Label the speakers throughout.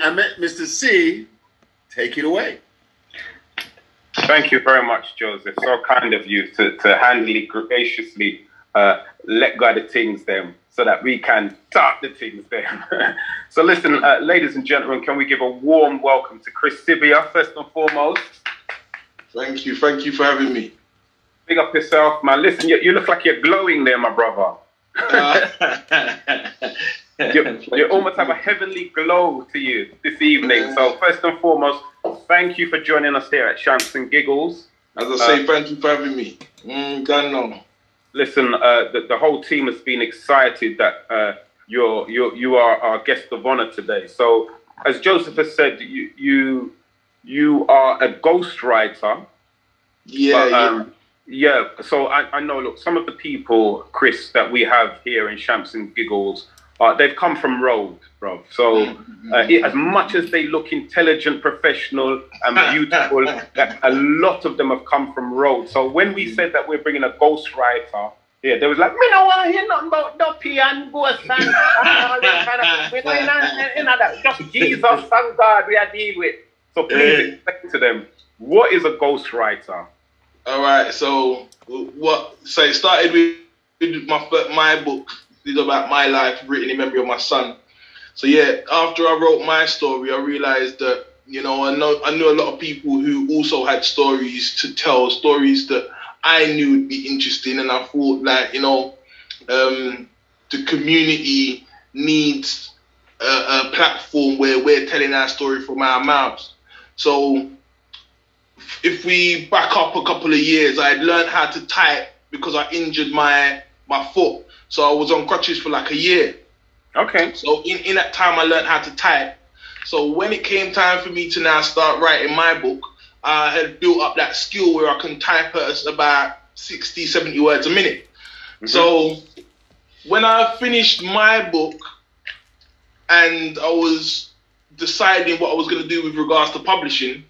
Speaker 1: I met Mr. C. Take it away.
Speaker 2: Thank you very much, Joseph. So kind of you to, to handily, graciously uh, let go of the things them so that we can start the things them. so listen, uh, ladies and gentlemen, can we give a warm welcome to Chris Sivia, first and foremost?
Speaker 3: Thank you. Thank you for having me.
Speaker 2: Big up yourself, man. Listen, you, you look like you're glowing there, my brother. you, you almost have a heavenly glow to you this evening. So first and foremost, thank you for joining us here at Shamps and Giggles.
Speaker 3: As I say, uh, thank you for having me. Mm,
Speaker 2: Listen, uh, the, the, whole team has been excited that uh, you're, you're, you are our guest of honor today. So, as Joseph has said, you you, you are a ghostwriter.
Speaker 3: Yeah, but, um,
Speaker 2: yeah. Yeah, so I, I know, look, some of the people, Chris, that we have here in Shamps and Giggles uh, they've come from road, bro. So uh, it, as much as they look intelligent, professional, and beautiful, a lot of them have come from road. So when we said that we're bringing a ghostwriter, yeah, they was like, me no want to hear nothing about Duppy and ghost and all that We know, you know, you know that. Just Jesus and God we are dealing with. So please explain to them, what is a ghostwriter?
Speaker 3: All right, so what? So it started with my my book is about my life written in memory of my son. So yeah, after I wrote my story, I realized that you know I know I knew a lot of people who also had stories to tell, stories that I knew would be interesting, and I thought like you know um, the community needs a, a platform where we're telling our story from our mouths. So if we back up a couple of years, I had learned how to type because I injured my my foot. So I was on crutches for like a year.
Speaker 2: Okay.
Speaker 3: So in, in that time, I learned how to type. So when it came time for me to now start writing my book, I had built up that skill where I can type at about 60, 70 words a minute. Mm-hmm. So when I finished my book and I was deciding what I was going to do with regards to publishing,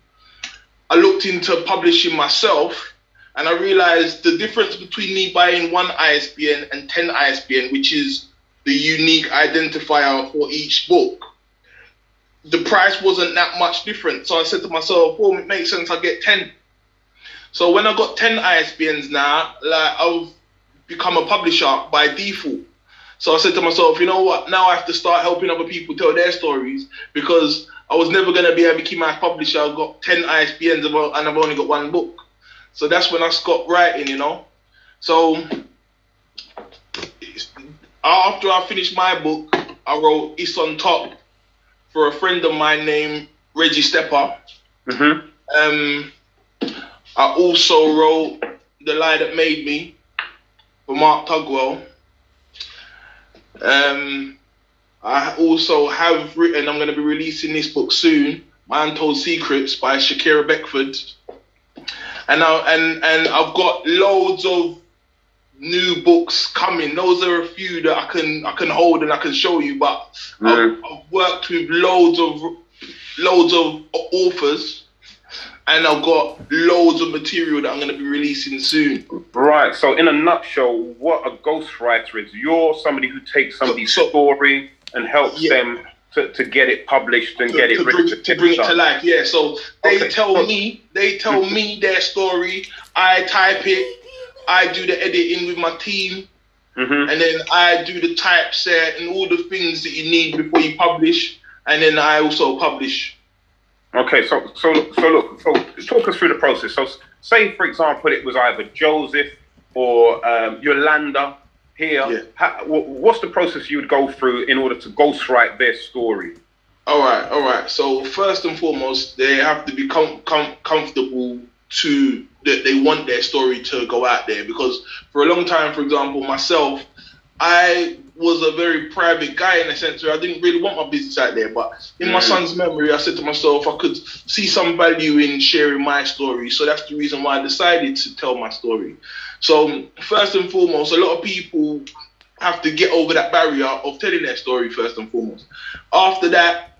Speaker 3: I looked into publishing myself and I realized the difference between me buying one ISBN and 10 ISBN, which is the unique identifier for each book, the price wasn't that much different. So I said to myself, well, it makes sense, I get 10. So when I got 10 ISBNs now, like I've become a publisher by default. So I said to myself, you know what? Now I have to start helping other people tell their stories because I was never going to be a Mickey Mouse publisher. I've got 10 ISBNs and I've only got one book. So that's when I stopped writing, you know. So after I finished my book, I wrote It's on Top for a friend of mine named Reggie Stepper.
Speaker 2: Mm-hmm.
Speaker 3: Um, I also wrote The Lie That Made Me for Mark Tugwell. Um, I also have written, I'm going to be releasing this book soon, My Untold Secrets by Shakira Beckford and I, and and I've got loads of new books coming. Those are a few that I can I can hold and I can show you. But I've, I've, worked with loads of loads of authors, and I've got loads of material that I'm going to be releasing soon.
Speaker 2: Right. So, in a nutshell, what a ghostwriter is, you're somebody who takes somebody's so, story and helps yeah. them to, to get it published and to, get it
Speaker 3: to
Speaker 2: bring,
Speaker 3: to, bring it to life. Yeah, so they okay. tell me they tell me their story. I type it. I do the editing with my team,
Speaker 2: mm-hmm.
Speaker 3: and then I do the typeset and all the things that you need before you publish, and then I also publish.
Speaker 2: Okay, so so so look, so talk us through the process. So say for example, it was either Joseph or um, Yolanda here. Yeah. How, what's the process you would go through in order to ghostwrite their story?
Speaker 3: All right, all right. So first and foremost, they have to be com- com- comfortable to that they want their story to go out there because for a long time, for example, myself, I was a very private guy in a sense where I didn't really want my business out there. But in my mm. son's memory, I said to myself, I could see some value in sharing my story. So that's the reason why I decided to tell my story. So first and foremost, a lot of people have to get over that barrier of telling their story first and foremost. After that,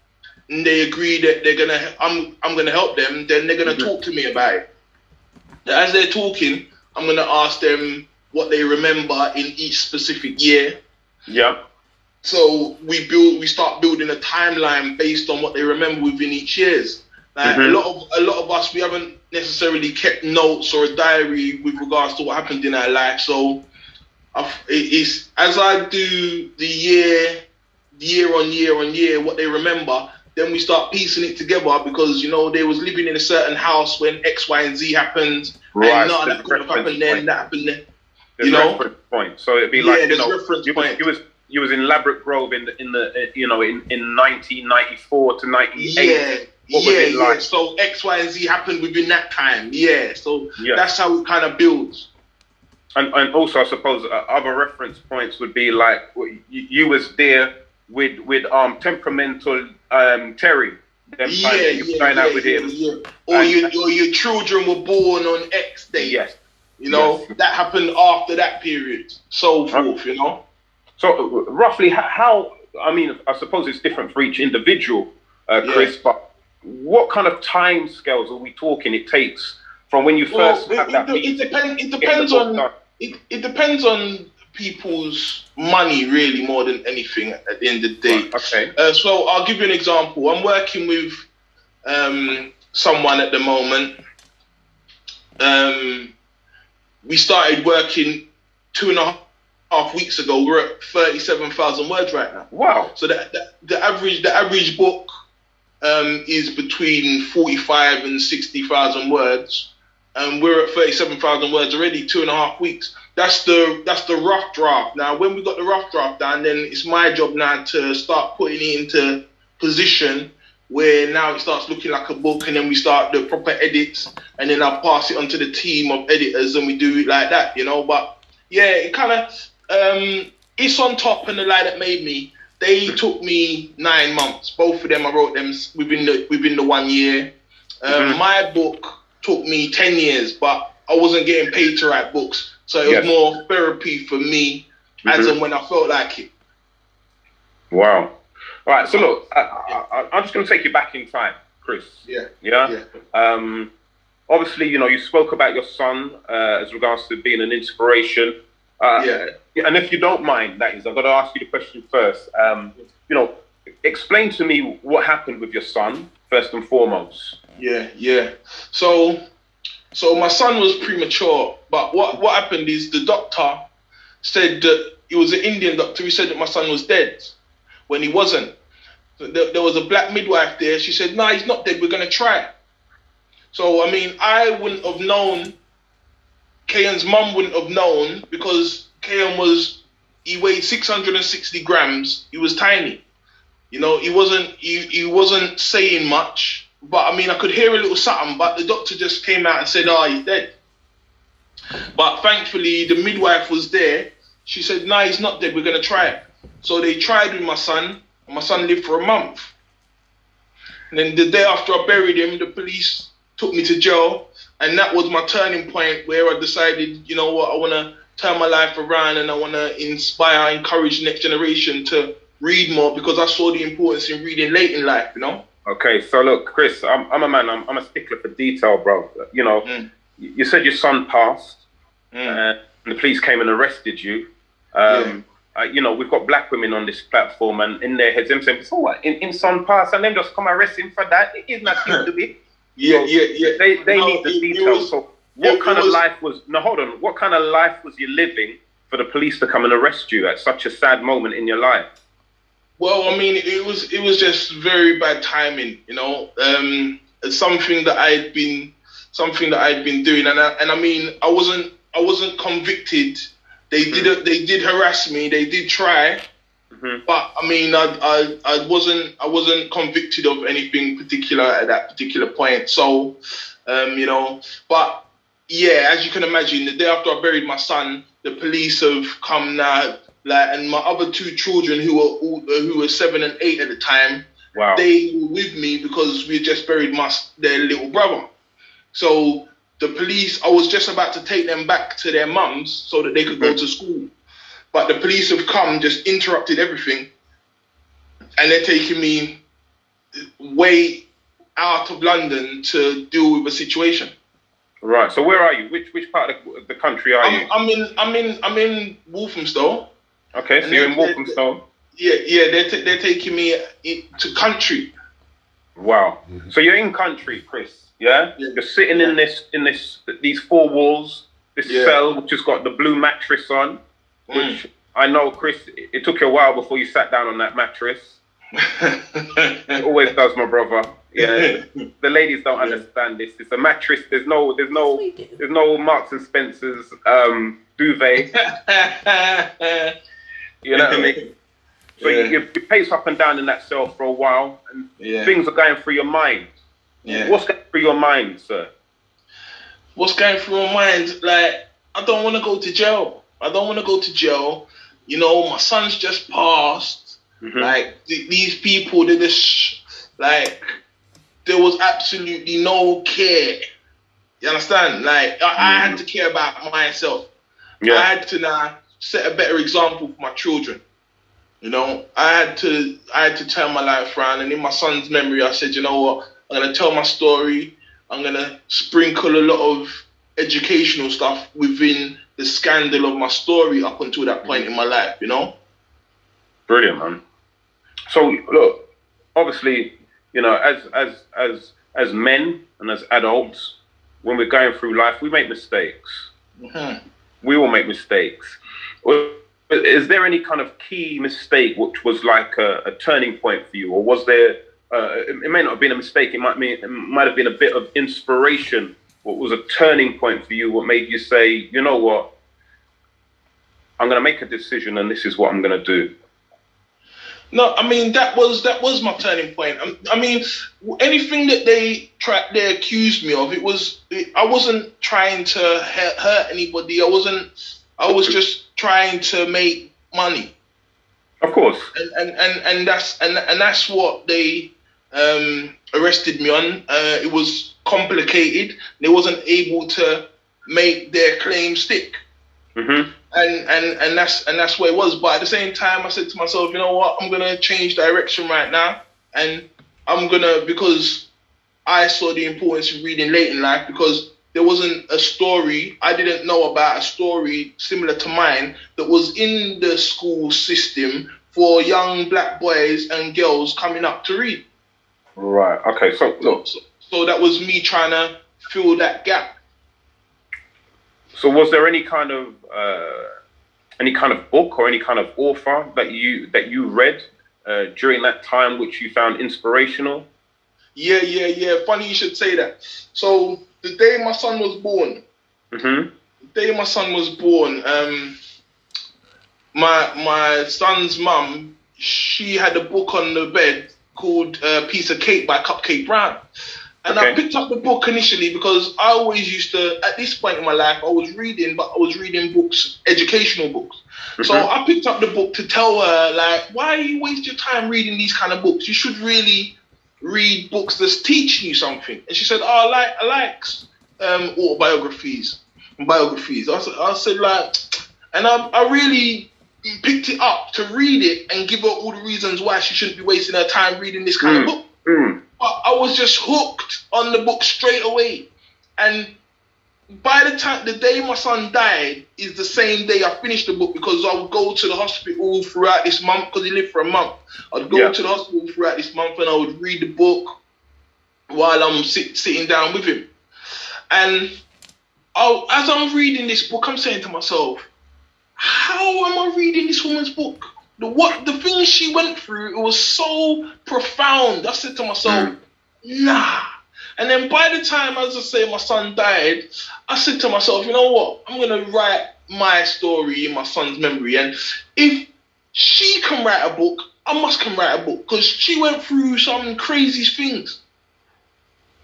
Speaker 3: they agree that they're gonna I'm I'm gonna help them, then they're gonna mm-hmm. talk to me about it. As they're talking, I'm gonna ask them what they remember in each specific year.
Speaker 2: Yeah.
Speaker 3: so we build, we start building a timeline based on what they remember within each years. Like
Speaker 2: Mhm.
Speaker 3: a lot of a lot of us, we haven't necessarily kept notes or a diary with regards to what happened in our life. So it is as I do the year, year on year on year, what they remember. Then we start piecing it together because you know they was living in a certain house when X, Y, and Z happened,
Speaker 2: Right,
Speaker 3: and no,
Speaker 2: there's
Speaker 3: that could have happened then, that happened then.
Speaker 2: There's
Speaker 3: you know?
Speaker 2: reference point. So it'd be
Speaker 3: Yeah,
Speaker 2: like you know,
Speaker 3: reference
Speaker 2: you was,
Speaker 3: point.
Speaker 2: you was you was in Ladbroke Grove in the in the you know in, in 1994 to 98.
Speaker 3: Yeah,
Speaker 2: What was
Speaker 3: yeah,
Speaker 2: like?
Speaker 3: So X, Y, and Z happened within that time. Yeah. So
Speaker 2: Yeah.
Speaker 3: that's how it kind of builds.
Speaker 2: And, and also, I suppose uh, other reference points would be like you, you was there with with um temperamental um Terry. Them
Speaker 3: Yeah, yeah, yeah,
Speaker 2: out with him.
Speaker 3: yeah. Or
Speaker 2: And-
Speaker 3: your or your children were born on X date.
Speaker 2: Yes.
Speaker 3: You know
Speaker 2: Yes.
Speaker 3: that happened after that period. So forth. You know.
Speaker 2: So uh, roughly, how, how? I mean, I suppose it's different for each individual, uh. Chris. But what kind of time scales are we talking? It takes from when you
Speaker 3: Well,
Speaker 2: first
Speaker 3: it,
Speaker 2: that
Speaker 3: it, it, depend, it depends on it, it depends on people's money really more than anything at the end of the day.
Speaker 2: Right, okay.
Speaker 3: Uh, so I'll give you an example. I'm working with um, someone at the moment. Um, we started working two and a half weeks ago. We're at thirty-seven thousand words right now.
Speaker 2: Wow.
Speaker 3: So the, the, the average the average book um, is between forty-five and sixty thousand words, and we're at thirty-seven thousand words already. Two and a half weeks. That's the that's the rough draft. Now, when we got the rough draft done, then it's my job now to start putting it into position where now it starts looking like a book, and then we start the proper edits, and then I pass it on to the team of editors, and we do it like that, you know. But yeah, it kind of um, it's on top, and the lie that made me. They took me nine months. Both of them, I wrote them within the within the one year. Um,
Speaker 2: Mhm.
Speaker 3: My book took me ten years, but I wasn't getting paid to write books, so it was more therapy for me, as
Speaker 2: Mhm.
Speaker 3: and when I felt like it.
Speaker 2: Wow. All right. So look, I, I, I'm just going to take you back in time, Chris.
Speaker 3: Yeah,
Speaker 2: Yeah.
Speaker 3: yeah,
Speaker 2: Um, obviously, you know, you spoke about your son uh, as regards to being an inspiration. Uh,
Speaker 3: Yeah.
Speaker 2: And if you don't mind, that is, I've got to ask you the question first. Um, you know, explain to me what happened with your son first and foremost.
Speaker 3: yeah, yeah. So, so my son was premature, but what what happened is the doctor said that it was an Indian doctor who said that my son was dead when he wasn't. There, there was a black midwife there. She said, "No, he's not dead. We're gonna try." it." So I mean, I wouldn't have known. Kayan's mum wouldn't have known because Kayan was he weighed 660 grams. He was tiny. You know, he wasn't he, he wasn't saying much, but I mean, I could hear a little something. But the doctor just came out and said, "Oh, he's dead." But thankfully, the midwife was there. She said, "No, he's not dead. We're gonna try it." So they tried with my son, and my son lived for a month. And then the day after I buried him, the police took me to jail, and that was my turning point where I decided, you know what, I want to turn my life around and I want to inspire, encourage the next generation to read more because I saw the importance in reading late in life, you know.
Speaker 2: Okay, so look, Chris, I'm, I'm a man. I'm, I'm a stickler for detail, bro. You know,
Speaker 3: Mm.
Speaker 2: you said your son passed,
Speaker 3: Mm.
Speaker 2: uh, and the police came and arrested you. Um, uh, you know, we've got black women on this platform, and in their heads, them saying, "So what? In, in son passed, and them just come arrest him for that? It is not to be."
Speaker 3: Yeah, yeah, yeah.
Speaker 2: They they
Speaker 3: No,
Speaker 2: need the details. so, what kind
Speaker 3: it
Speaker 2: of life was? No, hold on. What kind of life was you living for the police to come and arrest you at such a sad moment in your life?
Speaker 3: Well, I mean, it was it was just very bad timing, you know. Um, something that I'd been something that I'd been doing, and I, and I mean, I wasn't I wasn't convicted. They did they did harass me. They did try,
Speaker 2: Mhm.
Speaker 3: but I mean, I, I I wasn't I wasn't convicted of anything particular at that particular point. So, um, you know, but yeah, as you can imagine, the day after I buried my son, the police have come now, like, and my other two children who were all, who were seven and eight at the time,
Speaker 2: Wow.
Speaker 3: they were with me because we had just buried my their little brother. So the police, I was just about to take them back to their mums so that they could go hmm. to school, but the police have come, just interrupted everything, and they're taking me way out of London to deal with a situation.
Speaker 2: Right. So where are you? Which which part of the, the country are you?
Speaker 3: I'm, I'm in, I'm in, I'm in Walthamstow.
Speaker 2: Okay, so you're in
Speaker 3: then-
Speaker 2: Walthamstow.
Speaker 3: Yeah, yeah, they're, t- they're taking me to country.
Speaker 2: Wow. Mm-hmm. So you're in country, Chris. Yeah?
Speaker 3: Yeah.
Speaker 2: You're sitting in this in this these four walls, this
Speaker 3: Yeah.
Speaker 2: cell which has got the blue mattress on, mm. which I know, Chris. It it took you a while before you sat down on that mattress. It always does, my brother. Yeah. the ladies don't understand this. It's a mattress. There's no, there's no, there's no Marks and Spencers um, duvet. You know what I mean? So
Speaker 3: Yeah.
Speaker 2: you, you pace up and down in that cell for a while, and
Speaker 3: Yeah.
Speaker 2: things are going through your mind.
Speaker 3: Yeah.
Speaker 2: What's going through your mind, sir?
Speaker 3: what's going through my mind? Like, I don't want to go to jail. I don't want to go to jail. You know, my son's just passed.
Speaker 2: Mhm.
Speaker 3: Like, th- these people, they're just, like, there was absolutely no care. You understand? Like, I, I had mm. to care about myself.
Speaker 2: Yeah.
Speaker 3: I had to now set a better example for my children. You know, I had to I had to turn my life around, and in my son's memory, I said, you know what, I'm gonna tell my story. I'm gonna sprinkle a lot of educational stuff within the scandal of my story up until that point in my life. You know.
Speaker 2: Brilliant, man. So look, obviously, you know, as as as as men and as adults, when we're going through life, we make mistakes.
Speaker 3: Mhm.
Speaker 2: We all make mistakes. Is there any kind of key mistake which was like a, a turning point for you, or was there? Uh, it, it may not have been a mistake. It might mean it might have been a bit of inspiration. What was a turning point for you? What made you say, you know what? I'm going to make a decision, and this is what I'm going to do.
Speaker 3: No, I mean that was that was my turning point. Um, I mean, anything that they they accused me of, it was it, I wasn't trying to hurt, hurt anybody. I wasn't. I was just trying to make money,
Speaker 2: Of course.
Speaker 3: and and, and, and that's and, and that's what they um, arrested me on. Uh, it was complicated. They wasn't able to make their claim stick
Speaker 2: hmm
Speaker 3: and and and that's and that's where it was. But at the same time, I said to myself, you know what? I'm gonna change direction right now, and I'm gonna because I saw the importance of reading late in life because there wasn't a story I didn't know about a story similar to mine that was in the school system for young black boys and girls coming up to read.
Speaker 2: Right. Okay. So look.
Speaker 3: So, so that was me trying to fill that gap.
Speaker 2: So was there any kind of uh, any kind of book or any kind of author that you that you read uh, during that time which you found inspirational?
Speaker 3: Yeah, yeah, yeah. Funny you should say that. So the day my son was born,
Speaker 2: hmm
Speaker 3: the day my son was born, um, my my son's mum, she had a book on the bed called uh, "Piece of Cake" by Cupcake Brown, and I picked up the book initially because I always used to. At this point in my life, I was reading, but I was reading books, educational books. So
Speaker 2: Mhm.
Speaker 3: I picked up the book to tell her, like, why you waste your time reading these kind of books? You should really read books that's teaching you something. And she said, oh, I like, I like um, autobiographies biographies. I said, I said like, and I, I really picked it up to read it and give her all the reasons why she shouldn't be wasting her time reading this kind
Speaker 2: Mm.
Speaker 3: of book.
Speaker 2: Mm.
Speaker 3: But I was just hooked on the book straight away. And by the time the day my son died is the same day I finished the book because I would go to the hospital throughout this month because he lived for a month. I'd go
Speaker 2: Yeah.
Speaker 3: to the hospital throughout this month and I would read the book while I'm sit, sitting down with him. And I, as I'm reading this book, I'm saying to myself, how am I reading this woman's book? The what the things she went through, it was so profound. I said to myself, nah. And then by the time, as I say, my son died, I said to myself, you know what? I'm gonna write my story in my son's memory. And if she can write a book, I must can write a book because she went through some crazy things.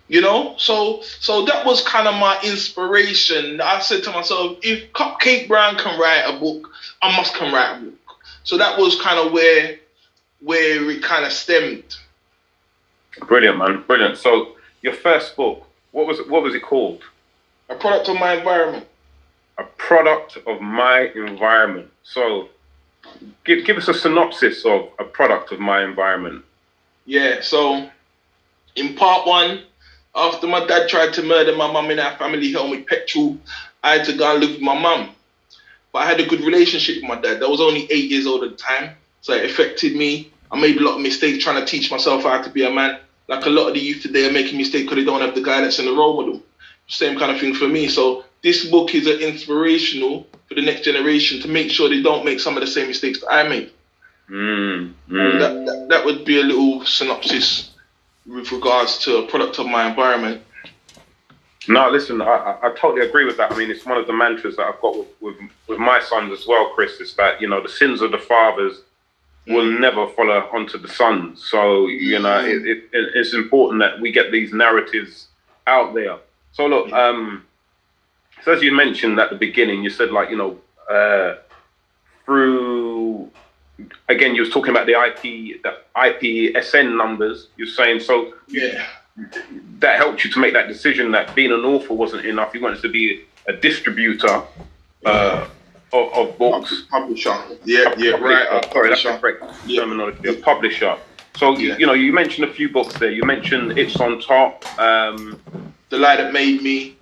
Speaker 3: You know, so so that was kind of my inspiration. I said to myself, if Cupcake Brown can write a book, I must can write a book. So that was kind of where where it kind of stemmed.
Speaker 2: Brilliant, man. Brilliant. So your first book, what was it, what was it called?
Speaker 3: A product of my environment.
Speaker 2: A product of my environment. So give give us a synopsis of a product of my environment.
Speaker 3: Yeah, so in part one, after my dad tried to murder my mum in our family home with petrol, I had to go and live with my mum. But I had a good relationship with my dad. I was only eight years old at the time. so it affected me. I made a lot of mistakes trying to teach myself how to be a man. Like a lot of the youth today are making mistakes because they don't have the guidance and the role model. Same kind of thing for me. So this book is an inspirational for the next generation to make sure they don't make some of the same mistakes that I made.
Speaker 2: Mm, mm.
Speaker 3: That, that, that would be a little synopsis with regards to a product of my environment.
Speaker 2: No, listen, I, I, I totally agree with that. I mean, it's one of the mantras that I've got with, with, with my sons as well, Chris, is that, you know, the sins of the fathers will never follow onto the sons. So, you know, it, it, it's important that we get these narratives out there. So, look, um, so as you mentioned at the beginning, you said, like, you know, uh, through again, you was talking about the IP, the IPSN numbers. You're saying so.
Speaker 3: Yeah.
Speaker 2: That helped you to make that decision that being an author wasn't enough. You wanted to be a distributor uh, of, of books.
Speaker 3: Publisher. Yeah, yeah, right.
Speaker 2: Uh, sorry, that's correct
Speaker 3: Yeah.
Speaker 2: terminology. A publisher. So you,
Speaker 3: Yeah.
Speaker 2: you know, you mentioned a few books there. You mentioned it's on top. Um,
Speaker 3: The Lie That Made Me.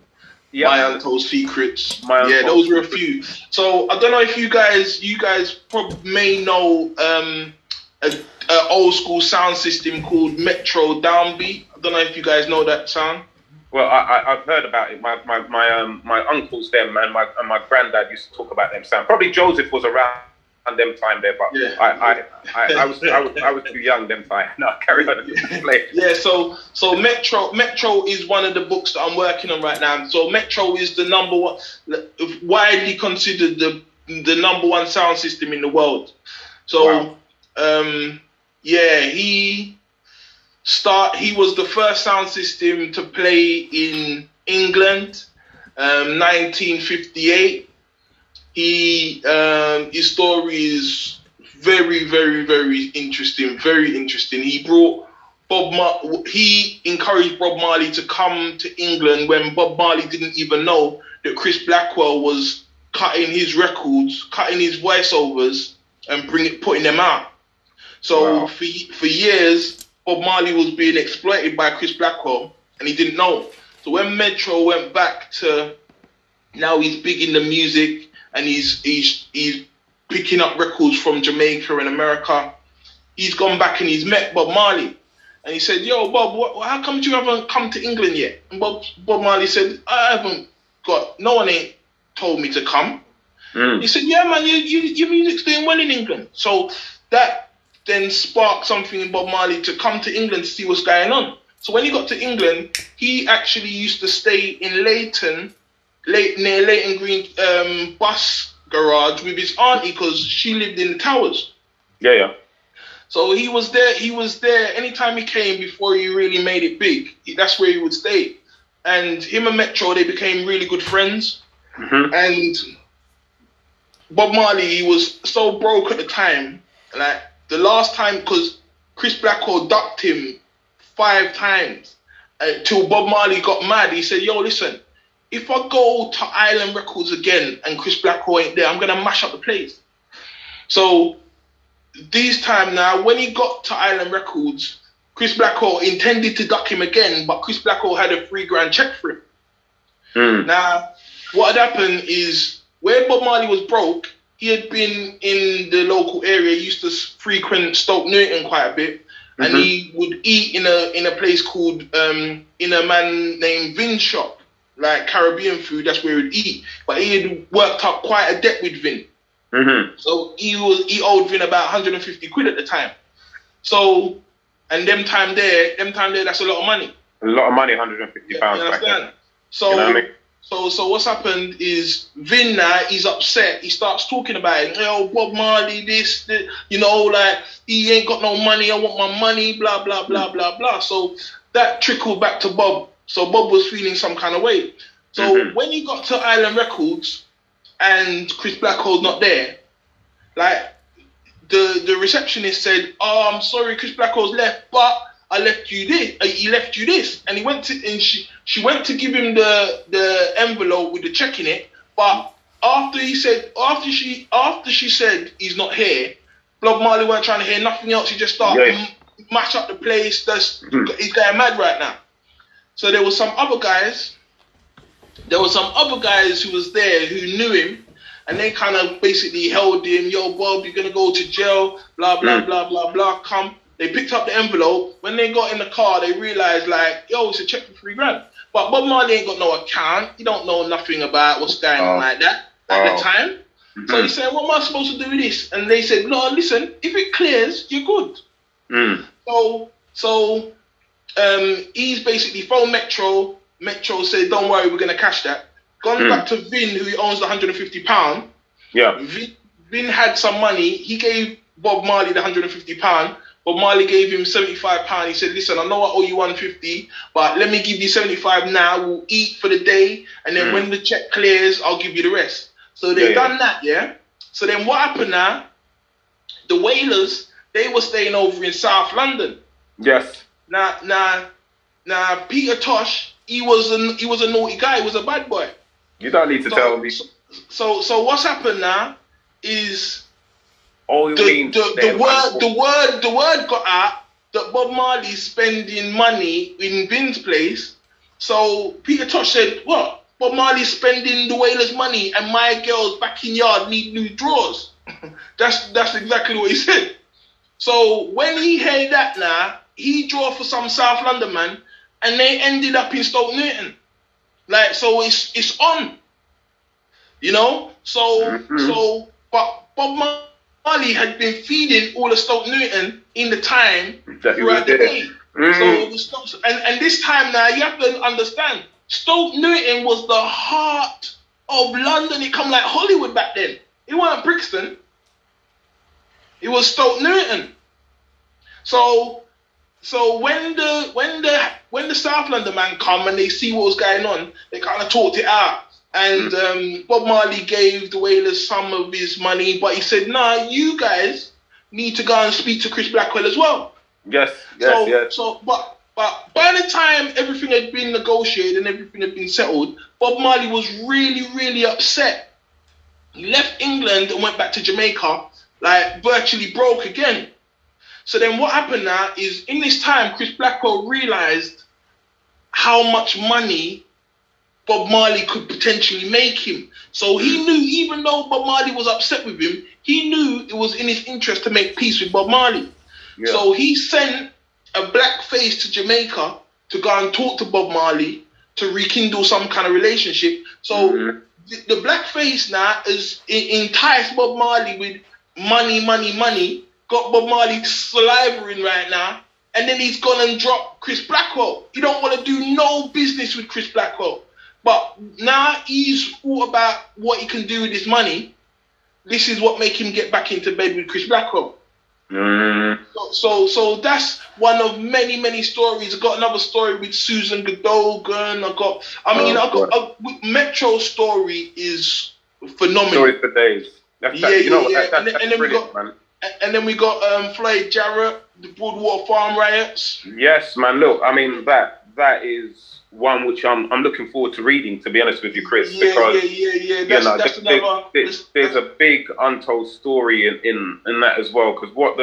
Speaker 2: yeah,
Speaker 3: My Untold Secrets.
Speaker 2: My
Speaker 3: yeah, those were a few. So I don't know if you guys, you guys prob- may know um, a, a old school sound system called Metro Downbeat. Don't know if you guys know that sound.
Speaker 2: Well, I, I, I've heard about it. My my my um my uncles them and my and my granddad used to talk about them. Sound probably Joseph was around them time there, but
Speaker 3: Yeah.
Speaker 2: I, I, I, I was I was I was too young them time. No, carry on.
Speaker 3: Yeah, so so Metro Metro is one of the books that I'm working on right now. So Metro is the number one, widely considered the the number one sound system in the world. So,
Speaker 2: Wow.
Speaker 3: um, yeah, he start. He was the first sound system to play in England, um, 1958. He um, his story is very, very, very interesting. Very interesting. He brought Bob. Mar- he encouraged Bob Marley to come to England when Bob Marley didn't even know that Chris Blackwell was cutting his records, cutting his voiceovers, and bring it, putting them out. So
Speaker 2: Wow.
Speaker 3: for for years, Bob Marley was being exploited by Chris Blackwell, and he didn't know. So when Metro went back to now he's big in the music and he's he's he's picking up records from Jamaica and America. He's gone back and he's met Bob Marley, and he said, "Yo, Bob, what, how come you haven't come to England yet?" And Bob Bob Marley said, "I haven't got no one ain't told me to come."
Speaker 2: Mm.
Speaker 3: He said, "Yeah, man, you, you, your music's doing well in England." So that then sparked something in Bob Marley to come to England to see what's going on. So when he got to England, he actually used to stay in Leyton, late near Leyton Green um, bus garage with his auntie because she lived in the towers.
Speaker 2: Yeah, yeah.
Speaker 3: So he was there. He was there anytime he came before he really made it big. he- That's where he would stay. And him and Metro, they became really good friends.
Speaker 2: Mhm.
Speaker 3: And Bob Marley, he was so broke at the time. Like the last time, because Chris Blackwell ducked him five times until Bob Marley got mad. He said, "Yo, listen, if I go to Island Records again and Chris Blackwell ain't there, I'm gonna mash up the place." So this time now, when he got to Island Records, Chris Blackwell intended to duck him again, but Chris Blackwell had a three grand check for him.
Speaker 2: Mm.
Speaker 3: Now, what had happened is where Bob Marley was broke, he had been in the local area, he used to frequent Stoke Newton quite a bit, and
Speaker 2: Mhm.
Speaker 3: he would eat in a in a place called um, in a man named Vin shop, like Caribbean food. That's where he'd eat. But he had worked up quite a debt with Vin.
Speaker 2: Mhm.
Speaker 3: So he was he owed Vin about 150 quid at the time. So and them time there, them time there, that's a lot of money.
Speaker 2: A lot of money, 150
Speaker 3: You
Speaker 2: pounds back then.
Speaker 3: So
Speaker 2: You know what I mean?
Speaker 3: So so what's happened is Vin now he's upset. He starts talking about it. Yo, Bob Marley, this, this, you know, like he ain't got no money. I want my money. Blah blah blah blah blah. So that trickled back to Bob. So Bob was feeling some kind of way. So
Speaker 2: Mhm.
Speaker 3: when he got to Island Records and Chris Blackwell's not there, like the the receptionist said, "Oh, I'm sorry, Chris Blackwell's left, but I left you this. Uh, he left you this." And he went to and she she went to give him the the envelope with the check in it, but after he said after she after she said he's not here, Bob Marley weren't trying to hear nothing else. He just started
Speaker 2: Yes.
Speaker 3: m- mash up the place. That's
Speaker 2: Mhm.
Speaker 3: he's going mad right now. So there was some other guys. There were some other guys who was there who knew him, and they kind of basically held him. Yo, Bob, you're gonna go to jail. Blah blah
Speaker 2: Mm.
Speaker 3: blah blah blah. Come. They picked up the envelope. When they got in the car, they realized like, yo, it's a check for three grand. But Bob Marley ain't got no account. He don't know nothing about what's going on
Speaker 2: Oh.
Speaker 3: like that at
Speaker 2: Oh.
Speaker 3: the time. So
Speaker 2: Mhm.
Speaker 3: he said, what am I supposed to do with this? And they said, no, listen, if it clears, you're good.
Speaker 2: Mm.
Speaker 3: So, so um, he's basically phoned Metro. Metro said, don't worry, we're going to cash that. Gone
Speaker 2: Mm.
Speaker 3: back to Vin, who owns the 150 pound.
Speaker 2: Yeah.
Speaker 3: Vin, Vin had some money. He gave Bob Marley the 150 pound. Bob Marley gave him 75 pound. He said, listen, I know I owe you 150, but let me give you 75 now. We'll eat for the day, and then
Speaker 2: Mm.
Speaker 3: when the check clears, I'll give you the rest. So they
Speaker 2: Yeah,
Speaker 3: done that, yeah. So then what happened now? The Wailers, they were staying over in South London.
Speaker 2: Yes.
Speaker 3: Now, now, now, Peter Tosh, he was a he was a naughty guy. He was a bad boy.
Speaker 2: You don't need to
Speaker 3: So,
Speaker 2: tell me.
Speaker 3: so, so, so what's happened now is
Speaker 2: All
Speaker 3: the, the, the word the word the word got out that Bob Marley's spending money in Vin's place. So Peter Tosh said, "What? Bob Marley's spending the Wailers' money, and my girls back in yard need new drawers." that's that's exactly what he said. So when he heard that now, he draw for some South London man, and they ended up in Stoke Newton. Like so, it's it's on. You know, so
Speaker 2: Mhm.
Speaker 3: so but Bob Marley had been feeding all of Stoke Newton in the time
Speaker 2: that
Speaker 3: throughout the day.
Speaker 2: Mm.
Speaker 3: So it was Stoke, and, and this time now you have to understand, Stoke Newton was the heart of London. It come like Hollywood back then. It wasn't Brixton. It was Stoke Newton. So so when the when the when the South London man come and they see what was going on, they kind of talked it out. And um, Bob Marley gave the Wailers some of his money, but he said, "Nah, you guys need to go and speak to Chris Blackwell as well."
Speaker 2: Yes. Yes.
Speaker 3: so,
Speaker 2: yes.
Speaker 3: so, but, but by the time everything had been negotiated and everything had been settled, Bob Marley was really, really upset. He left England and went back to Jamaica, like virtually broke again. So then what happened now is in this time, Chris Blackwell realized how much money Bob Marley could potentially make him. So he knew, even though Bob Marley was upset with him, he knew it was in his interest to make peace with Bob Marley.
Speaker 2: Yeah.
Speaker 3: So he sent a black face to Jamaica to go and talk to Bob Marley to rekindle some kind of relationship. So
Speaker 2: Mhm.
Speaker 3: the, the black face now is en- enticed Bob Marley with money, money, money. Got Bob Marley salivating right now, and then he's gone and dropped Chris Blackwell. He don't want to do no business with Chris Blackwell. But now he's thought about what he can do with his money. This is what make him get back into bed with Chris Blackwell.
Speaker 2: Mm.
Speaker 3: So, so, so that's one of many, many stories. I got another story with Susan Cadogan. I got, I mean,
Speaker 2: Oh,
Speaker 3: I got, with Metro's story is phenomenal.
Speaker 2: Stories for days. That's
Speaker 3: Yeah,
Speaker 2: you know
Speaker 3: yeah, yeah.
Speaker 2: That, that,
Speaker 3: And then- and then we got-
Speaker 2: man.
Speaker 3: And then we got um, Floyd Jarrett, the Broadwater Farm riots.
Speaker 2: Yes, man. Look, I mean that that is one which I'm I'm looking forward to reading. To be honest with you, Chris,
Speaker 3: Yeah,
Speaker 2: because
Speaker 3: yeah, yeah, yeah.
Speaker 2: you
Speaker 3: That's,
Speaker 2: know
Speaker 3: that's
Speaker 2: there-
Speaker 3: another.
Speaker 2: there's, there's a big untold story in in, in that as well. Because what the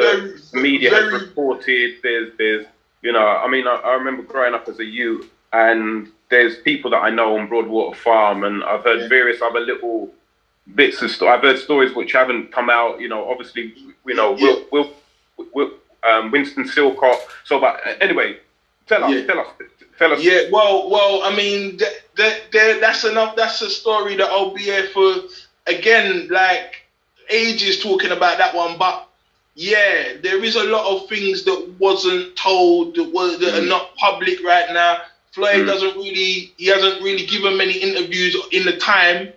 Speaker 3: Very-
Speaker 2: media
Speaker 3: very-
Speaker 2: has reported, there's there's you know, I mean, I, I remember growing up as a youth, and there's people that I know on Broadwater Farm, and I've heard
Speaker 3: Yeah.
Speaker 2: various other little bits of story. I've heard stories which haven't come out. You know, obviously, you know,
Speaker 3: Yeah.
Speaker 2: Will, Will, Will, um, Winston Silcott. So, but anyway, tell us,
Speaker 3: Yeah.
Speaker 2: tell us, tell us.
Speaker 3: Yeah, well, well, I mean, that, that, that, that's enough. That's a story that I'll be here for again, like ages talking about that one. But yeah, there is a lot of things that wasn't told that was that are
Speaker 2: Mm.
Speaker 3: not public right now. Floyd
Speaker 2: Mm.
Speaker 3: doesn't really, he hasn't really given many interviews in the time,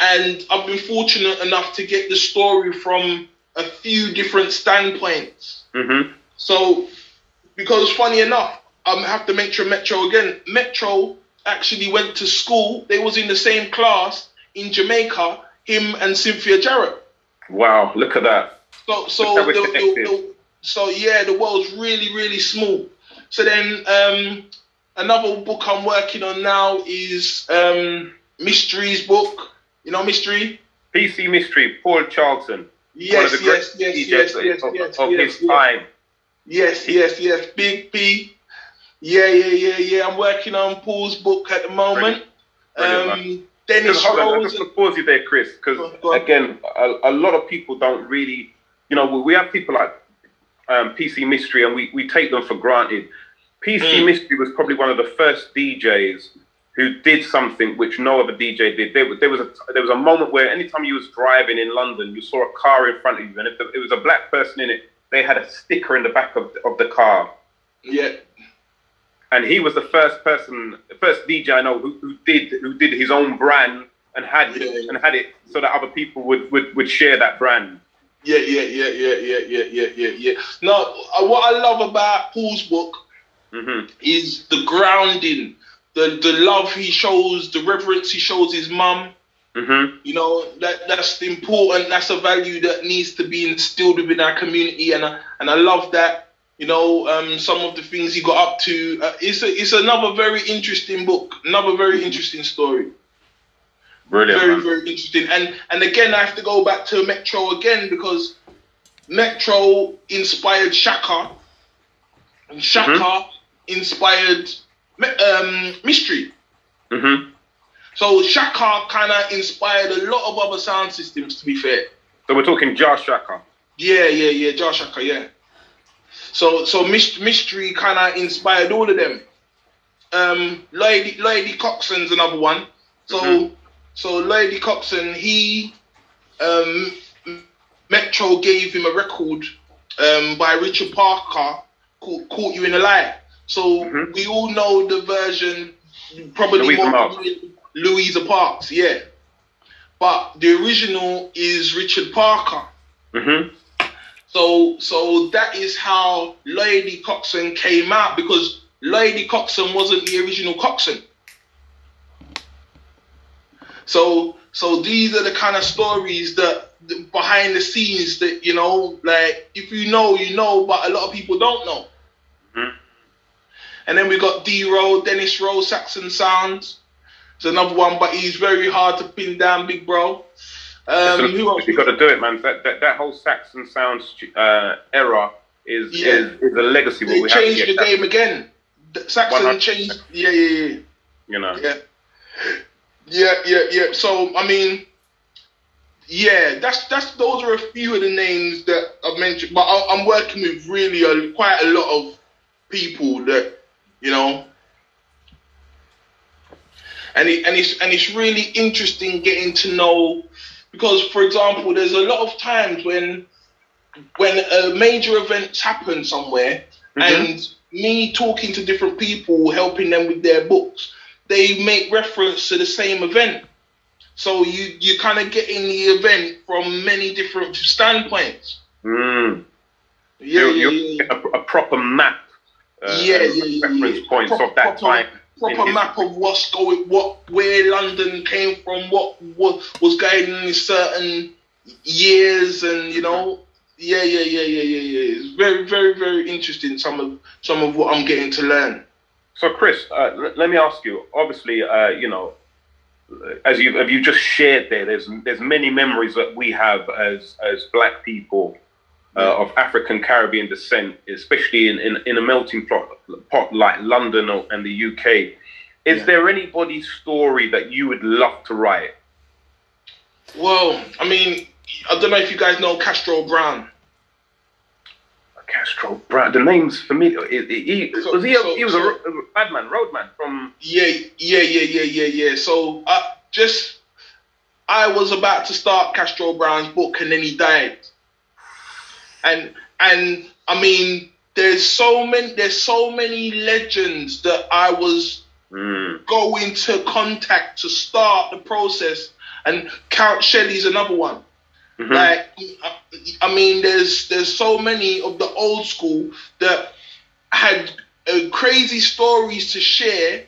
Speaker 3: and I've been fortunate enough to get the story from a few different standpoints.
Speaker 2: hmm
Speaker 3: So, because funny enough, I have to mention Metro again. Metro actually went to school. They was in the same class in Jamaica. Him and Cynthia Jarrett.
Speaker 2: Wow, look at that.
Speaker 3: So, so the, the, the- so yeah, the world's really, really small. So then, um, another book I'm working on now is um, Mystery's book. You know, Mystery.
Speaker 2: PC Mystery, Paul Charlton.
Speaker 3: Yes, yes, yes, yes, yes,
Speaker 2: of,
Speaker 3: yes,
Speaker 2: of
Speaker 3: yes,
Speaker 2: his
Speaker 3: yes.
Speaker 2: time.
Speaker 3: Yes, yes, yes. Big P. Yeah, yeah, yeah, yeah. I'm working on Paul's book at the moment.
Speaker 2: Brilliant,
Speaker 3: um, Dennis
Speaker 2: Hold on,
Speaker 3: Rose.
Speaker 2: just to pause you there, Chris, because
Speaker 3: Go on, go on.
Speaker 2: again, a, a lot of people don't really, you know, we, have people like um, PC Mystery, and we, we take them for granted. PC
Speaker 3: Mm.
Speaker 2: Mystery was probably one of the first DJs who did something which no other DJ did. There, was- there was a there was a moment where anytime you was driving in London, you saw a car in front of you, and if it was a black person in it, they had a sticker in the back of, of the car.
Speaker 3: Yeah,
Speaker 2: and he was the first person, the first DJ I know who, who did who did his own brand and had
Speaker 3: Yeah.
Speaker 2: and had it so that other people would, would, would share that brand.
Speaker 3: yeah, yeah, yeah, yeah, yeah, yeah, yeah, yeah, yeah. Now, uh, what I love about Paul's book
Speaker 2: hmm
Speaker 3: is the grounding, the the love he shows, the reverence he shows his mum.
Speaker 2: Hmm
Speaker 3: You know that that's important. That's a value that needs to be instilled within our community, and I, and I love that. You know, um, some of the things he got up to. Uh, it's a, it's another very interesting book, another very interesting story.
Speaker 2: Brilliant.
Speaker 3: very
Speaker 2: man.
Speaker 3: very interesting. And and again, I have to go back to Metro again because Metro inspired Shaka, and Shaka
Speaker 2: Mm-hmm.
Speaker 3: inspired um, Mystery.
Speaker 2: hmm
Speaker 3: So Shaka kind of inspired a lot of other sound systems. To be fair.
Speaker 2: So we're talking Jah Shaka.
Speaker 3: Yeah, yeah, yeah, Jah Shaka, yeah. So, so mystery kind of inspired all of them. Um, Lloyd Lloyd Coxsone's another one. So,
Speaker 2: Mhm.
Speaker 3: so Lloyd Coxsone, he, um, Metro gave him a record, um, by Richard Parker called "Caught You in a Lie." So
Speaker 2: Mhm.
Speaker 3: we all know the version, probably more
Speaker 2: Parks.
Speaker 3: Louisa Parks, yeah. But the original is Richard Parker.
Speaker 2: hmm
Speaker 3: So so that is how Lloyd Coxsone came out because Lloyd Coxsone wasn't the original Coxsone. So so these are the kind of stories that that behind the scenes that you know like if you know you know but a lot of people don't know.
Speaker 2: Mhm.
Speaker 3: And then we got D Row, Dennis Rowe, Saxon Sounds. It's another one, but he's very hard to pin down, big bro. Um, who else?
Speaker 2: you got to do it, man. That, that that whole Saxon Sounds uh, era is,
Speaker 3: Yeah.
Speaker 2: is is a legacy. What
Speaker 3: They
Speaker 2: we have to
Speaker 3: changed the game again. Saxon
Speaker 2: 100%.
Speaker 3: changed. Yeah, yeah, yeah,
Speaker 2: You know.
Speaker 3: yeah, yeah, yeah, yeah. So I mean, yeah, that's that's those are a few of the names that I've mentioned. But I, I'm working with really a, quite a lot of people that you know, and it, and it's and it's really interesting getting to know because, for example, there's a lot of times when when a major events happen somewhere
Speaker 2: Mhm.
Speaker 3: and me talking to different people, helping them with their books, they make reference to the same event. So you you kind of get in the event from many different standpoints.
Speaker 2: Mm.
Speaker 3: Yeah,
Speaker 2: you,
Speaker 3: yeah, yeah.
Speaker 2: get a, a proper map. Uh,
Speaker 3: Yeah, yeah,
Speaker 2: reference points
Speaker 3: Pro-
Speaker 2: of that
Speaker 3: proper-
Speaker 2: time.
Speaker 3: Proper map of what's going, what where London came from, what what was going in certain years, and you know, yeah, yeah, yeah, yeah, yeah, yeah. It's very, very, very interesting. Some of some of what I'm getting to learn.
Speaker 2: So, Chris, uh, l- let me ask you. Obviously, uh, you know, as you have you just shared there, there's there's many memories that we have as as Black people uh, of African Caribbean descent, especially in, in, in a melting pot, pot like London or, and the UK. Is
Speaker 3: Yeah.
Speaker 2: there anybody's story that you would love to write?
Speaker 3: Well, I mean, I don't know if you guys know Castro Brown.
Speaker 2: Castro Brown. The name's familiar. He, he, he-
Speaker 3: So-
Speaker 2: was he? A,
Speaker 3: so-
Speaker 2: he was
Speaker 3: so-
Speaker 2: a bad man, roadman from.
Speaker 3: Yeah, yeah, yeah, yeah, yeah, yeah. So I just I was about to start Castro Brown's book and then he died. And and I mean there's so many there's so many legends that I was
Speaker 2: Mm,
Speaker 3: going to contact to start the process and Count Shelley's another one.
Speaker 2: mhm.
Speaker 3: Like, I- I mean, there's there's so many of the old school that had uh, crazy stories to share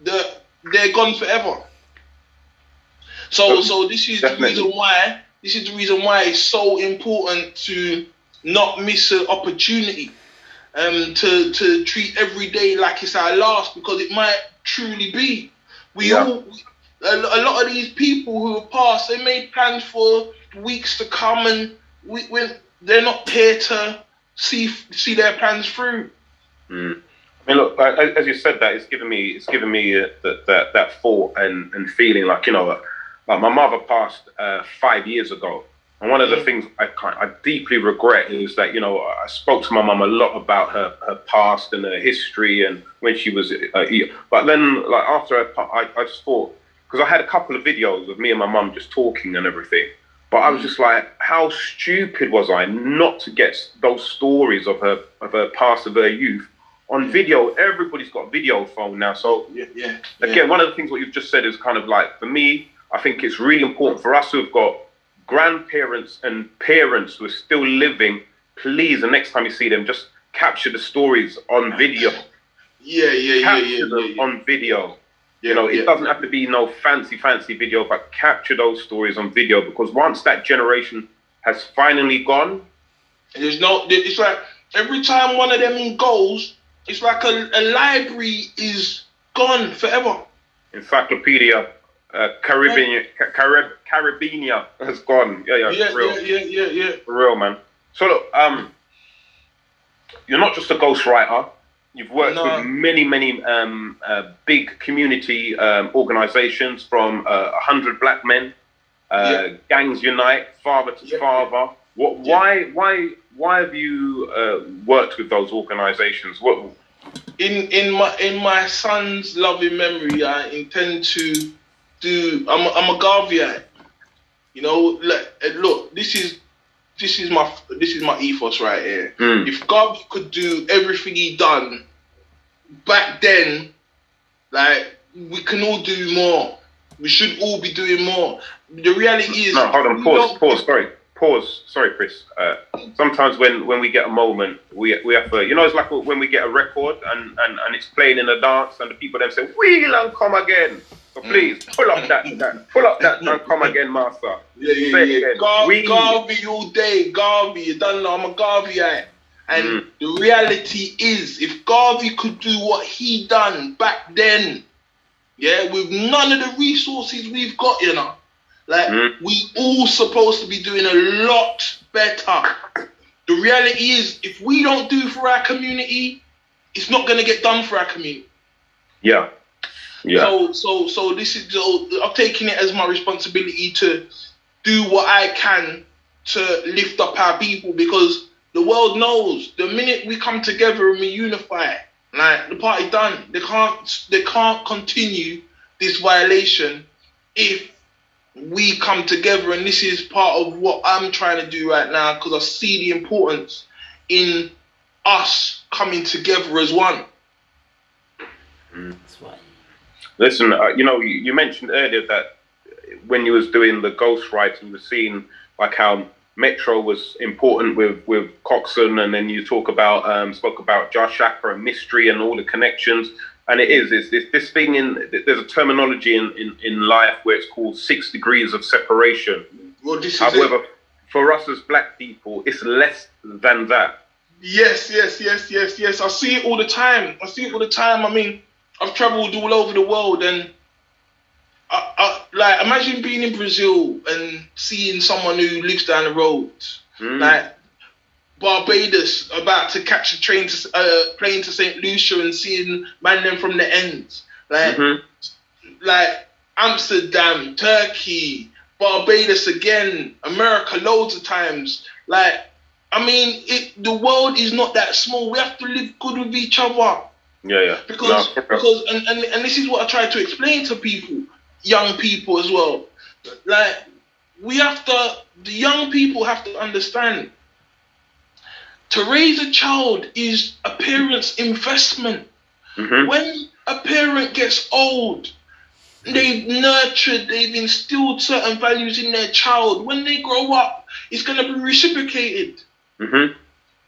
Speaker 3: that they're gone forever. So,
Speaker 2: Oh,
Speaker 3: so this is
Speaker 2: definitely.
Speaker 3: the reason why this is the reason why it's so important to not miss an opportunity. Um, to to treat every day like it's our last because it might truly be. We
Speaker 2: Yeah.
Speaker 3: all a, a lot of these people who have passed, they made plans for weeks to come, and we, when they're not here to see see their plans through.
Speaker 2: Mm. I mean, look, I- as you said that, it's given me, it's given me uh, that, that that thought and, and feeling like you know, uh, like my mother passed uh, five years ago, and one of the
Speaker 3: Mm.
Speaker 2: things I I deeply regret is that you know I spoke to my mum a lot about her her past and her history and when she was, uh, but then like after pa- I I just thought because I had a couple of videos of me and my mum just talking and everything. But I was just like, how stupid was I not to get those stories of her of her past of her youth on video? Everybody's got a video phone now, so
Speaker 3: Yeah, yeah.
Speaker 2: again, one of the things what you've just said is kind of like for me, I think it's really important for us who've got grandparents and parents who are still living. Please, the next time you see them, just capture the stories on video.
Speaker 3: Yeah, yeah, yeah,
Speaker 2: Capture
Speaker 3: yeah,
Speaker 2: them
Speaker 3: yeah, yeah.
Speaker 2: on video.
Speaker 3: Yeah,
Speaker 2: You know, it
Speaker 3: yeah.
Speaker 2: doesn't have to be no fancy, fancy video, but capture those stories on video because once that generation has finally gone,
Speaker 3: There's no. It's like every time one of them goes, it's like a, a library is gone forever.
Speaker 2: Encyclopedia uh, Caribbean, Ca- Carib, Caribbeania has gone. Yeah, yeah,
Speaker 3: Yeah,
Speaker 2: for real.
Speaker 3: yeah, yeah, yeah, yeah.
Speaker 2: For real, man. So look, um, you're not just a ghostwriter. You've worked
Speaker 3: No.
Speaker 2: with many, many um, uh, big community um, organizations from uh, 100 Black Men, uh,
Speaker 3: Yeah.
Speaker 2: Gangs Unite, Father to
Speaker 3: Yeah.
Speaker 2: Father. What. Why, why, why have you uh, worked with those organizations? What,
Speaker 3: in in my in my son's loving memory, I intend to do. I'm a, I'm a Garveyite. You know, look, eh, look, this is this is my this is my ethos right here.
Speaker 2: Mm.
Speaker 3: If Garvey could do everything he done back then, like we can all do more. We should all be doing more. The reality is,
Speaker 2: No, hold on. Pause. Pause. Sorry. Pause. Sorry, Chris. Uh, sometimes when, when we get a moment, we we have to. You know, it's like when we get a record and, and, and it's playing in a dance, and the people then say, "Wheel and come again." So please pull up that, that pull up that and come again, master.
Speaker 3: Yeah, yeah,
Speaker 2: Say
Speaker 3: yeah. Gar-
Speaker 2: We-
Speaker 3: Garvey all day, Garvey. You don't know I'm a Garveyite. And
Speaker 2: Mm.
Speaker 3: the reality is, if Garvey could do what he done back then, yeah, with none of the resources we've got, you know, like
Speaker 2: Mm.
Speaker 3: we all supposed to be doing a lot better. The reality is, if we don't do for our community, it's not gonna get done for our community.
Speaker 2: Yeah. Yeah.
Speaker 3: So, so, so this is. So I'm taking it as my responsibility to do what I can to lift up our people because the world knows the minute we come together and we unify, like the party done. They can't. They can't continue this violation if we come together. And this is part of what I'm trying to do right now because I see the importance in us coming together as one.
Speaker 4: Why.
Speaker 2: Listen, uh, you know, you, you mentioned earlier that when you was doing the ghostwriting, you were seeing like how Metro was important with with Coxsone, and then you talk about um, spoke about Jah Shaka and mystery and all the connections. And it is it's, it's this thing in there's a terminology in, in, in life where it's called six degrees of separation.
Speaker 3: Well, this is it.
Speaker 2: However, for us as black people, it's less than that.
Speaker 3: Yes, yes, yes, yes, yes. I see it all the time. I see it all the time. I mean, I've traveled all over the world, and I, I, like imagine being in Brazil and seeing someone who lives down the road,
Speaker 2: Mm.
Speaker 3: like Barbados, about to catch a train to uh, plane to Saint Lucia and seeing man them from the ends, like
Speaker 2: Mhm.
Speaker 3: like Amsterdam, Turkey, Barbados again, America loads of times. Like, I mean, it, the world is not that small. We have to live good with each other
Speaker 2: Yeah, yeah.
Speaker 3: because
Speaker 2: No,
Speaker 3: because and, and and this is what I try to explain to people, young people as well. Like, we have to, the young people have to understand. To raise a child is a parent's investment
Speaker 2: Mhm.
Speaker 3: when a parent gets old, they've nurtured, they've instilled certain values in their child. When they grow up, it's going to be reciprocated.
Speaker 2: Mhm.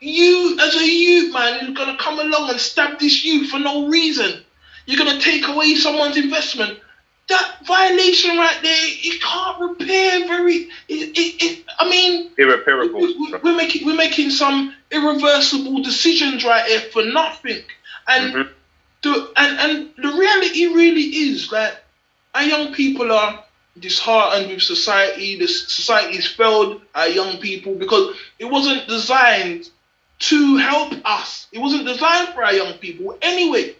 Speaker 3: You, as a youth, man, you're going to come along and stab this youth for no reason. You're going to take away someone's investment. That violation right there, it can't repair very. It, it, it, I mean,
Speaker 2: Irreparable.
Speaker 3: we- we're making we're making some irreversible decisions right here for nothing. And
Speaker 2: Mhm.
Speaker 3: the and, and the reality really is that our young people are disheartened with society. The society's failed our young people because it wasn't designed to help us. It wasn't designed for our young people anyway.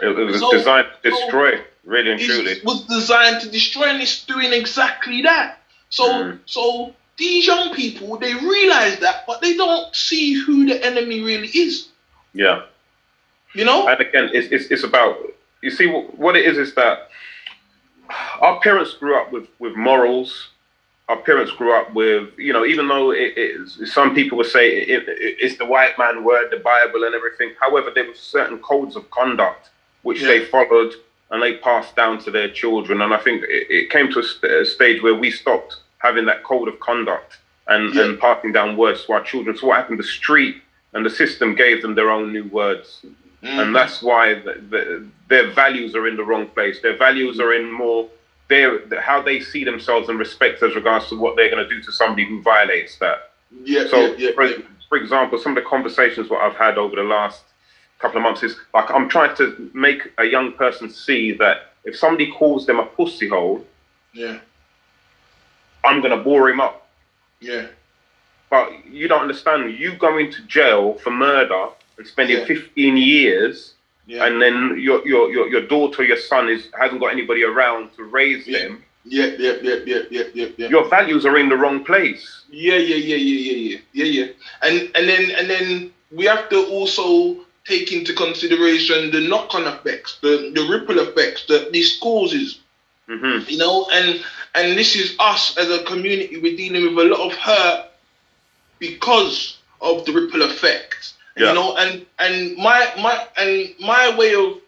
Speaker 2: It, it was
Speaker 3: So-
Speaker 2: designed to destroy, really and truly.
Speaker 3: It was designed to destroy, and it's doing exactly that. So,
Speaker 2: Mm.
Speaker 3: so these young people they realize that, but they don't see who the enemy really is.
Speaker 2: Yeah.
Speaker 3: You know?
Speaker 2: And again, it's, it's, it's about, you see, what, what it is is that our parents grew up with, with morals. Our parents grew up with, you know, even though it, it, some people would say it, it, it's the white man word, the Bible, and everything. However, there were certain codes of conduct which they followed and they passed down to their children. And I think it, came to a, st- a stage where we stopped having that code of conduct and,
Speaker 3: Yeah.
Speaker 2: and passing down words to our children. So what happened? The street and the system gave them their own new words
Speaker 3: Mm.
Speaker 2: and that's why the, the, their values are in the wrong place. Their values are in more their how they see themselves and respect as regards to what they're going to do to somebody who violates that.
Speaker 3: yeah,
Speaker 2: So,
Speaker 3: yeah, yeah,
Speaker 2: for,
Speaker 3: yeah.
Speaker 2: for example, some of the conversations what I've had over the last couple of months is like I'm trying to make a young person see that if somebody calls them a pussy hole,
Speaker 3: yeah,
Speaker 2: I'm going to bore him up.
Speaker 3: yeah,
Speaker 2: But you don't understand. You going to jail for murder and spending
Speaker 3: Yeah.
Speaker 2: 15 years
Speaker 3: yeah,
Speaker 2: and then your your your, your daughter, your son is hasn't got anybody around to raise
Speaker 3: Yeah.
Speaker 2: them.
Speaker 3: yeah, yeah, yeah, yeah, yeah, yeah, yeah.
Speaker 2: Your values are in the wrong place.
Speaker 3: Yeah, yeah, yeah, yeah, yeah, yeah, yeah, yeah. And and then and then we have to also take into consideration the knock-on effects, the the ripple effects that this causes.
Speaker 2: hmm
Speaker 3: You know, and and this is us as a community. We're dealing with a lot of hurt because of the ripple effect.
Speaker 2: Yeah.
Speaker 3: You know, and and my my and my way of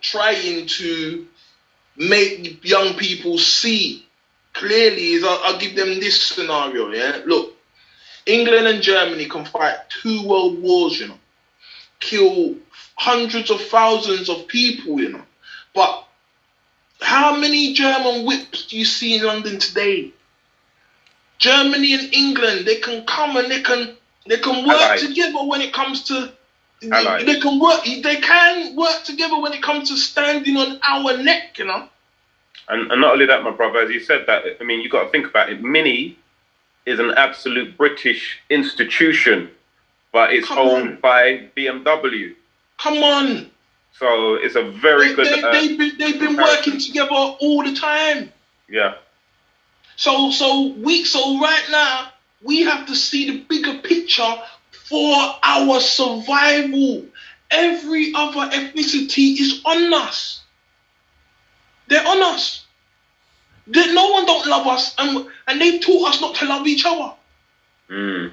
Speaker 3: trying to make young people see clearly is I'll, I'll give them this scenario. Yeah, look, England and Germany can fight two world wars. You know, kill hundreds of thousands of people. You know, but how many German whips do you see in London today? Germany and England, they can come and they can they can work together when it comes to they, they can work they can work together when it comes to standing on our neck, you know.
Speaker 2: And, and not only that, my brother, as you said that, I mean, you got to think about it. Mini is an absolute British institution, but it's
Speaker 3: Come
Speaker 2: owned
Speaker 3: on.
Speaker 2: by BMW.
Speaker 3: Come on.
Speaker 2: So it's a very
Speaker 3: They,
Speaker 2: good.
Speaker 3: they,
Speaker 2: uh,
Speaker 3: they've been they've been working together all the time.
Speaker 2: yeah,
Speaker 3: So so we so right now we have to see the bigger picture for our survival. Every other ethnicity is on us. They're on us. They, no one don't love us, and and they taught us not to love each other.
Speaker 2: mm.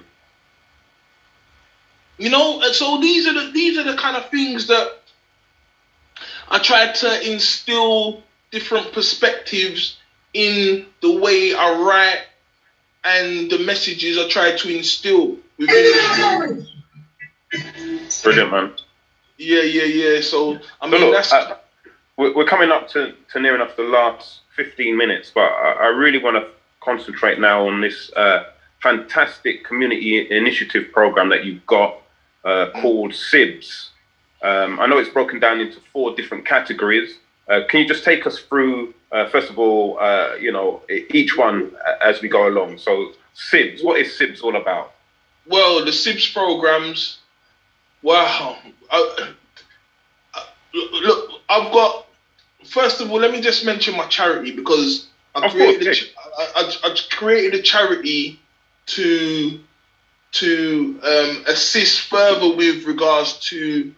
Speaker 3: You know, and so these are the these are the kind of things that I try to instill different perspectives in the way I write and the messages I try to instill within the
Speaker 2: brilliant, man.
Speaker 3: Yeah, yeah, yeah. So I
Speaker 2: So look,
Speaker 3: that's
Speaker 2: uh, we're, we're coming up to, to near enough the last 15 minutes, but I, I really want to concentrate now on this uh, fantastic community initiative program that you've got uh, called SIBS. Um, I know it's broken down into four different categories. Uh, can you just take us through, uh, first of all, uh, you know, each one as we go along? So SIBS, what is SIBS all about?
Speaker 3: well the SIBS programs. Wow. I, I- look, I've got. First of all, let me just mention my charity because I
Speaker 2: Of
Speaker 3: created,
Speaker 2: course,
Speaker 3: a, I, I created a charity to to um, assist further with regards to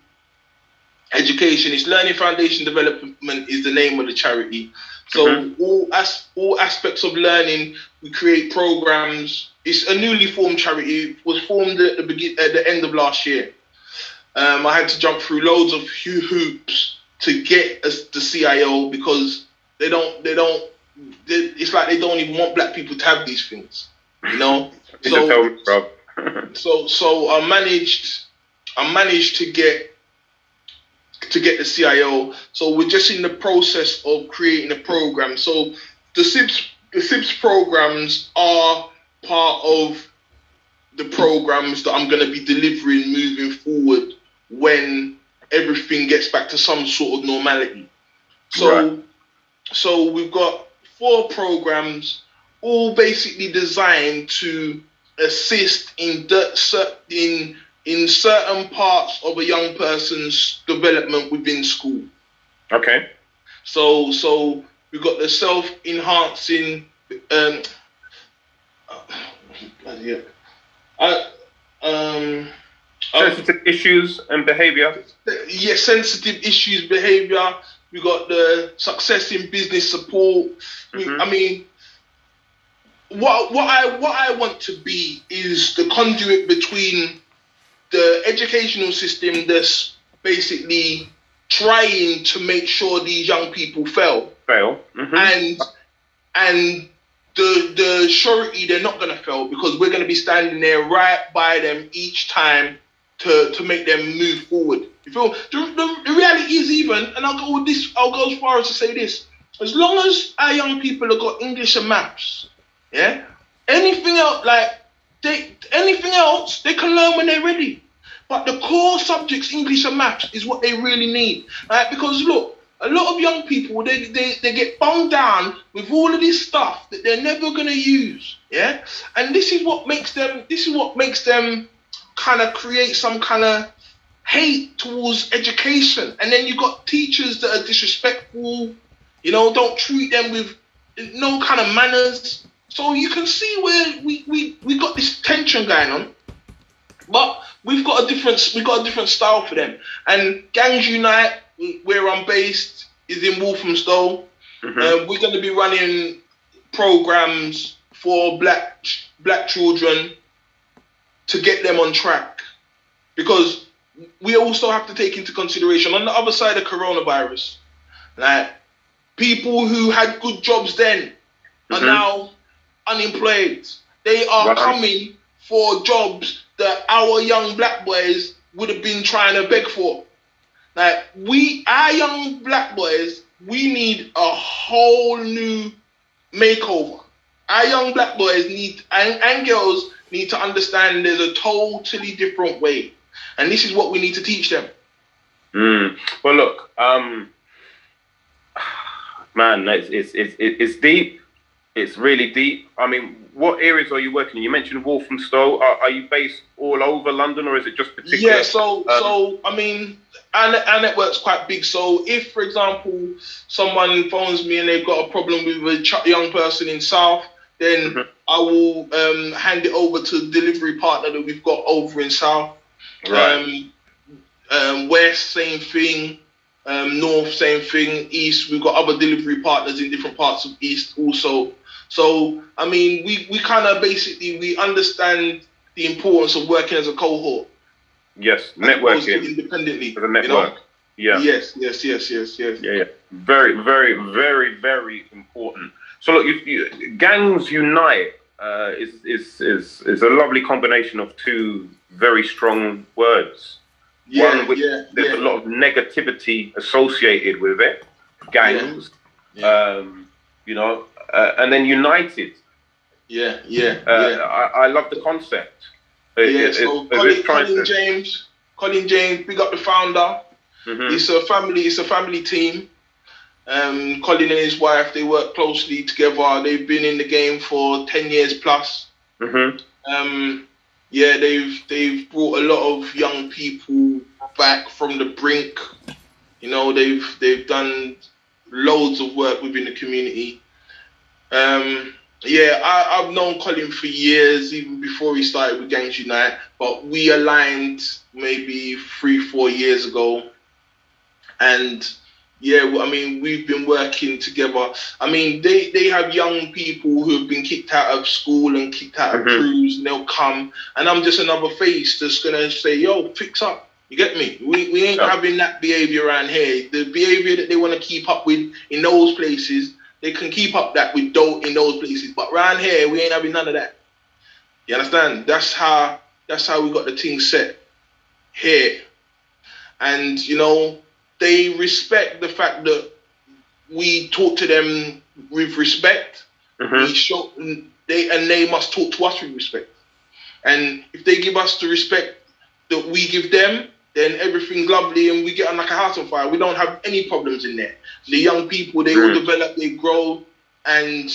Speaker 3: education. It's Learning Foundation Development is the name of the charity. So
Speaker 2: Mhm.
Speaker 3: all as all aspects of learning, we create programs. It's a newly formed charity. It was formed at the begin at the end of last year. Um, I had to jump through loads of hoops to get us the CIO because they don't they don't. They, it's like they don't even want black people to have these things, you know.
Speaker 2: You should tell me, bro.
Speaker 3: So so I managed I managed to get to get the CIO. So we're just in the process of creating a program. So the SIBS the SIBS programs are part of the programs that I'm going to be delivering moving forward when everything gets back to some sort of normality. So
Speaker 2: Right.
Speaker 3: so we've got four programs all basically designed to assist in in in certain parts of a young person's development within school.
Speaker 2: Okay.
Speaker 3: So so we got the self enhancing um yeah. I um
Speaker 2: Sensitive issues and behavior.
Speaker 3: yeah, sensitive issues, behavior. We got the success in business support.
Speaker 2: Mhm.
Speaker 3: I mean, what what I what I want to be is the conduit between the educational system that's basically trying to make sure these young people fail
Speaker 2: Fail. hmm
Speaker 3: and and the the surety they're not gonna fail because we're gonna be standing there right by them each time to to make them move forward. You feel the, the, the reality is even, and I'll go with this. I'll go as far as to say this: as long as our young people have got English and maths, yeah, anything else like they anything else they can learn when they're ready. But the core subjects, English and maths, is what they really need. Right? Because look, a lot of young people they, they, they get bunged down with all of this stuff that they're never gonna use. Yeah? And this is what makes them this is what makes them kind of create some kind of hate towards education. And then you've got teachers that are disrespectful, you know, don't treat them with no kind of manners. So you can see where we, we, we got this tension going on. But we've got a different we've got a different style for them. And Gangs Unite, where I'm based, is in Walthamstow.
Speaker 2: Mhm.
Speaker 3: Um, we're going to be running programs for black black children to get them on track because we also have to take into consideration on the other side of coronavirus, like people who had good jobs then are
Speaker 2: Mhm.
Speaker 3: now unemployed. They are
Speaker 2: Right.
Speaker 3: coming for jobs that our young black boys would have been trying to beg for. Like we, our young black boys, we need a whole new makeover. Our young black boys need and, and girls need to understand there's a totally different way, and this is what we need to teach them.
Speaker 2: Mm. Well, look, um, man, it's, it's it's it's deep. It's really deep. I mean, what areas are you working in? You mentioned Walthamstow. Are, are you based all over London, or is it just particular?
Speaker 3: Yeah, so
Speaker 2: um,
Speaker 3: so I mean, our, our network's quite big. So if, for example, someone phones me and they've got a problem with a ch- young person in South, then
Speaker 2: Mhm.
Speaker 3: I will um, hand it over to the delivery partner that we've got over in South.
Speaker 2: Right.
Speaker 3: Um, um, West, same thing. Um, North, same thing. East, we've got other delivery partners in different parts of East also. So, I mean, we, we kind of basically, we understand the importance of working as a cohort.
Speaker 2: yes,
Speaker 3: as opposed to
Speaker 2: networking
Speaker 3: independently.
Speaker 2: as a network.
Speaker 3: You know?
Speaker 2: Yeah.
Speaker 3: Yes, yes, yes, yes, yes.
Speaker 2: Yeah, yeah. Very, very, very, very important. So look, you, you, gangs unite uh, is, is is is a lovely combination of two very strong words.
Speaker 3: Yeah,
Speaker 2: One with
Speaker 3: yeah,
Speaker 2: there's
Speaker 3: yeah.
Speaker 2: a lot of negativity associated with it, gangs,
Speaker 3: Yeah.
Speaker 2: Um, you know, uh, and then united.
Speaker 3: Yeah, yeah,
Speaker 2: Uh,
Speaker 3: yeah.
Speaker 2: I, I love the concept. It-
Speaker 3: yeah,
Speaker 2: it-
Speaker 3: so
Speaker 2: it-
Speaker 3: Colin, Colin
Speaker 2: to-
Speaker 3: James, Colin James, big up the founder.
Speaker 2: Mhm.
Speaker 3: It's a family. It's a family team. Um, Colin and his wife they work closely together. They've been in the game for ten years plus.
Speaker 2: Mhm.
Speaker 3: Um, yeah, they've they've brought a lot of young people back from the brink. You know, they've they've done loads of work within the community. Um, yeah, I, I've known Colin for years, even before he started with Gangs Unite. But we aligned maybe three, four years ago, and yeah, I mean, we've been working together. I mean, they, they have young people who have been kicked out of school and kicked out of
Speaker 2: Mhm.
Speaker 3: crews, and they'll come, and I'm just another face that's gonna say, "Yo, fix up." You get me? We, we ain't
Speaker 2: Yeah.
Speaker 3: having that behavior around here. The behavior that they want to keep up with in those places, they can keep up that with those in those places. But around here, we ain't having none of that. You understand? That's how that's how we got the thing set here. And you know, they respect the fact that we talk to them with respect.
Speaker 2: Mhm.
Speaker 3: We show they and they must talk to us with respect. And if they give us the respect that we give them, then everything's lovely and we get on like a house on fire. We don't have any problems in there. The young people, they all
Speaker 2: Mm.
Speaker 3: develop, they grow, and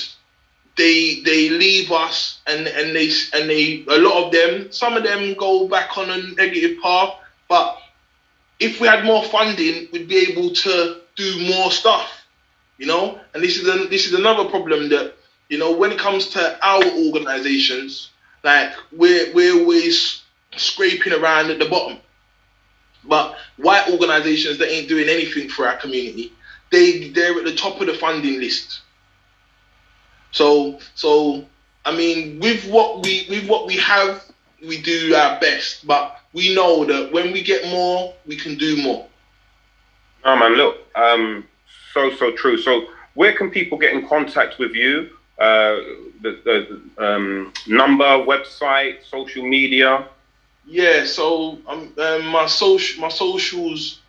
Speaker 3: they they leave us and and they and they a lot of them some of them go back on a negative path but if we had more funding we'd be able to do more stuff you know and this is a, this is another problem that you know when it comes to our organizations like we're we're always scraping around at the bottom but white organizations that ain't doing anything for our community they they're at the top of the funding list so so I mean, with what we with what we have, we do our best. But we know that when we get more, we can do more.
Speaker 2: Oh man, look, um, so so true. So where can people get in contact with you? Uh, the, the um, number, website, social media.
Speaker 3: Yeah, so um, um my social my socials.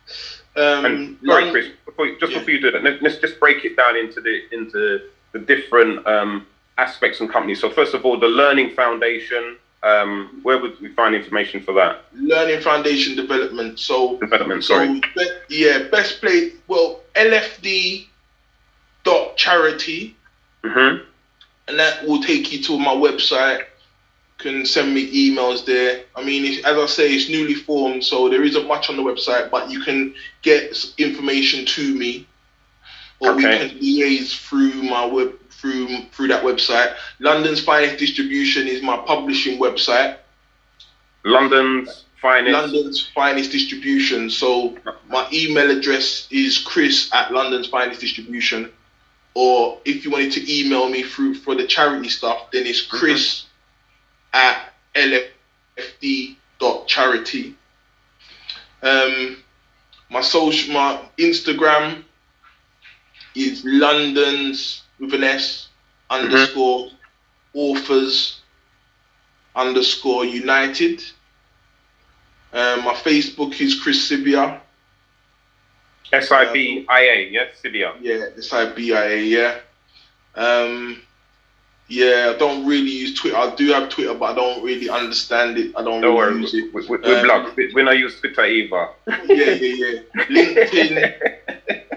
Speaker 3: Um,
Speaker 2: and sorry, Chris, before you, just yeah. before you do that, let's just break it down into the into the different um, aspects and companies. So first of all, the Learning Foundation. Um, where would we find information for that?
Speaker 3: Learning Foundation Development. So
Speaker 2: development. Sorry.
Speaker 3: So, yeah, best place. Well, LFD dot charity.
Speaker 2: Mm-hmm.
Speaker 3: And that will take you to my website. Can send me emails there. I mean, as I say, it's newly formed, so there isn't much on the website, but you can get information to me, or okay. we can liaise through my web through through that website. London's Finest Distribution is my publishing website.
Speaker 2: London's Finest.
Speaker 3: London's Finest Distribution. So my email address is chris at London's Finest Distribution. Or if you wanted to email me through for the charity stuff, then it's chris mm-hmm. At lfd.charity. Um, my social, my Instagram is London's with an S underscore mm-hmm. authors underscore united. Um, my Facebook is Chris Sibia.
Speaker 2: S I B I A, yeah, Sibia.
Speaker 3: Yeah, S I B I A, yeah. Um, yeah, I don't really use Twitter. I do have Twitter, but I don't really understand it. I don't, don't really worry. use it.
Speaker 2: We, we, we're um, blocked. We don't use Twitter either.
Speaker 3: yeah, yeah, yeah. LinkedIn.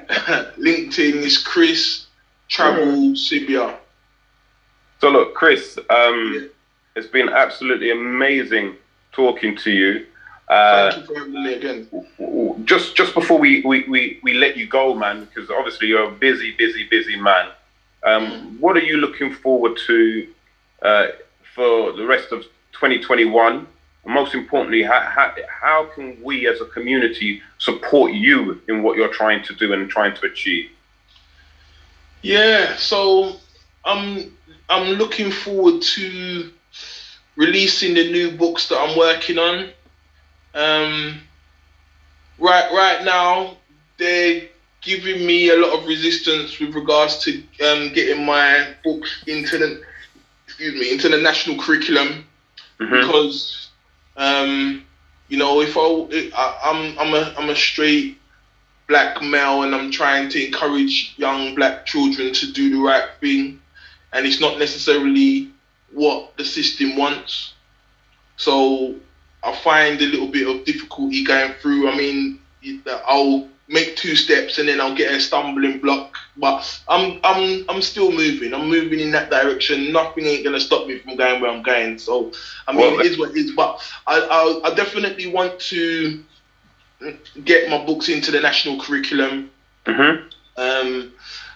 Speaker 3: LinkedIn is Chris Travel Sibia.
Speaker 2: So look, Chris, um, yeah. it's been absolutely amazing talking to you.
Speaker 3: Uh, Thank you for having me again.
Speaker 2: Just just before we, we, we, we let you go, man, because obviously you're a busy, busy, busy man. Um. What are you looking forward to uh, for the rest of 2021? And most importantly, how, how, how can we as a community support you in what you're trying to do and trying to achieve?
Speaker 3: Yeah, so I'm I'm looking forward to releasing the new books that I'm working on. Um, right right now, they're giving me a lot of resistance with regards to um, getting my books into the excuse me into the national curriculum mm-hmm. because um, you know if I, I I'm I'm a I'm a straight black male and I'm trying to encourage young black children to do the right thing and it's not necessarily what the system wants. So I find a little bit of difficulty going through. I mean, I'll make two steps and then I'll get a stumbling block, but I'm I'm I'm still moving. I'm moving in that direction. Nothing ain't gonna stop me from going where I'm going. So I mean, well, it is what it is. But I I, I definitely want to get my books into the national curriculum.
Speaker 2: Mm-hmm.
Speaker 3: Um,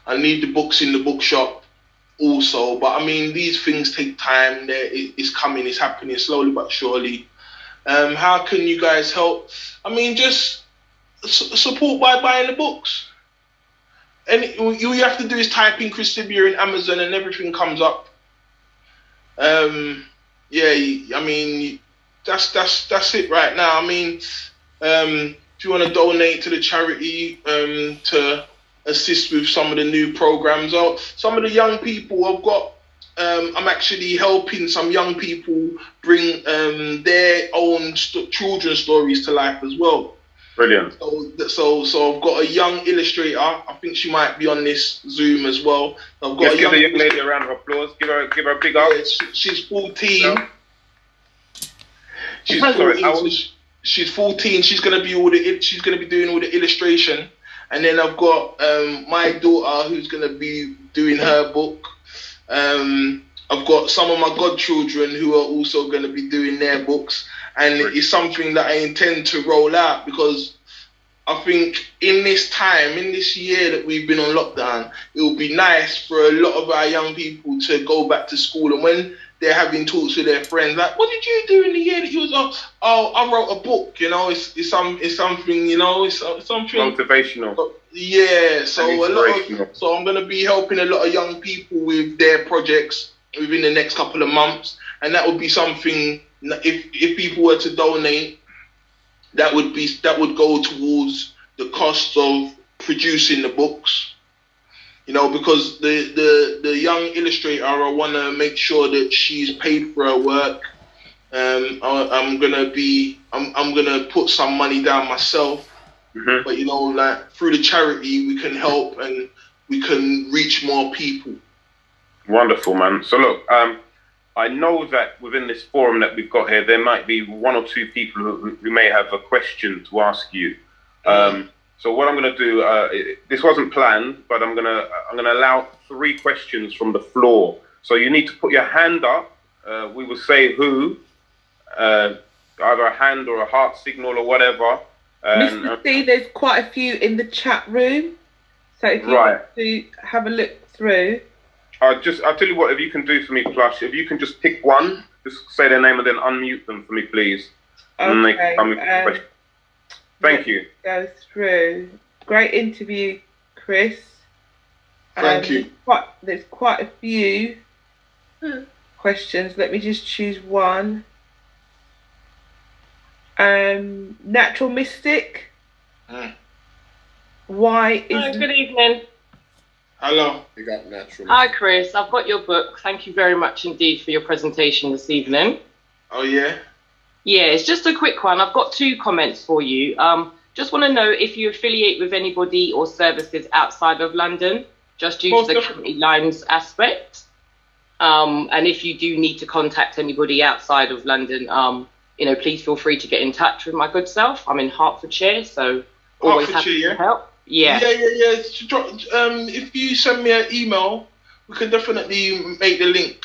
Speaker 3: I need the books in the bookshop also, but I mean these things take time. There, it's coming, it's happening slowly but surely. Um, how can you guys help? I mean, just support by buying the books. And all you have to do is type in Chris Sibia in Amazon, and everything comes up. Um, yeah, I mean that's that's that's it right now. I mean, um, if you want to donate to the charity um, to assist with some of the new programs, or some of the young people I've got. Um, I'm actually helping some young people bring um, their own st- children's stories to life as well.
Speaker 2: Brilliant.
Speaker 3: So, so, so I've got a young illustrator. I think she might be on this Zoom as well.
Speaker 2: I've got yes, a give the young lady a round of applause. Give her, give her a big up. Yeah,
Speaker 3: she, she's 14. No. She's 14 she's 14. She's gonna be all the she's gonna be doing all the illustration, and then I've got um, my daughter who's gonna be doing her book. Um, I've got some of my godchildren who are also going to be doing their books, and it's something that I intend to roll out because I think in this time, in this year that we've been on lockdown, it would be nice for a lot of our young people to go back to school. And when they're having talks with their friends, like, what did you do in the year that you was on? Oh, I wrote a book. You know, it's it's some it's something. You know, it's, uh, it's something
Speaker 2: Motivational.
Speaker 3: Uh, yeah. So a lot of so I'm gonna be helping a lot of young people with their projects within the next couple of months, and that would be something. If if people were to donate that would be that would go towards the cost of producing the books. You know, because the the the young illustrator, I want to make sure that she's paid for her work. Um, I, I'm gonna be, I'm, I'm gonna put some money down myself,
Speaker 2: Mhm.
Speaker 3: but you know, like through the charity, we can help and we can reach more people.
Speaker 2: Wonderful, man. So look, um, I know that within this forum that we've got here, there might be one or two people who, who may have a question to ask you. Um, so what I'm going to do, uh, it- this wasn't planned, but I'm going to I'm going to allow three questions from the floor. So you need to put your hand up. Uh, we will say who, uh, either a hand or a heart signal or whatever. And, uh,
Speaker 4: Mr. C, there's quite a few in the chat room. So if you
Speaker 2: Right.
Speaker 4: want to have a look through.
Speaker 2: I'll just I'll tell you what if you can do for me, Plush. If you can just pick one, just say their name and then unmute them for me, please. And they
Speaker 4: Okay.
Speaker 2: can come
Speaker 4: um.
Speaker 2: Thank you.
Speaker 4: Go through. Great interview, Chris.
Speaker 3: Thank
Speaker 4: Um,
Speaker 3: you.
Speaker 4: There's quite, there's quite a few questions. Let me just choose one. Um, Natural Mystic.
Speaker 3: Mm.
Speaker 4: Why
Speaker 5: Hi,
Speaker 4: is
Speaker 5: good evening.
Speaker 3: Hello.
Speaker 1: You got natural.
Speaker 5: Hi, Chris. I've got your book. Thank you very much indeed for your presentation this evening.
Speaker 3: Oh yeah.
Speaker 5: Yeah, it's just a quick one. I've got two comments for you. Um, just want to know if you affiliate with anybody or services outside of London, just due
Speaker 3: Most
Speaker 5: to the
Speaker 3: definitely.
Speaker 5: county lines aspect. Um, and if you do need to contact anybody outside of London, um, you know, please feel free to get in touch with my good self. I'm in Hertfordshire, so always
Speaker 3: Hertfordshire,
Speaker 5: happy
Speaker 3: yeah?
Speaker 5: to help. Yeah.
Speaker 3: Yeah, yeah, yeah. Um, if you send me an email, we can definitely make the link.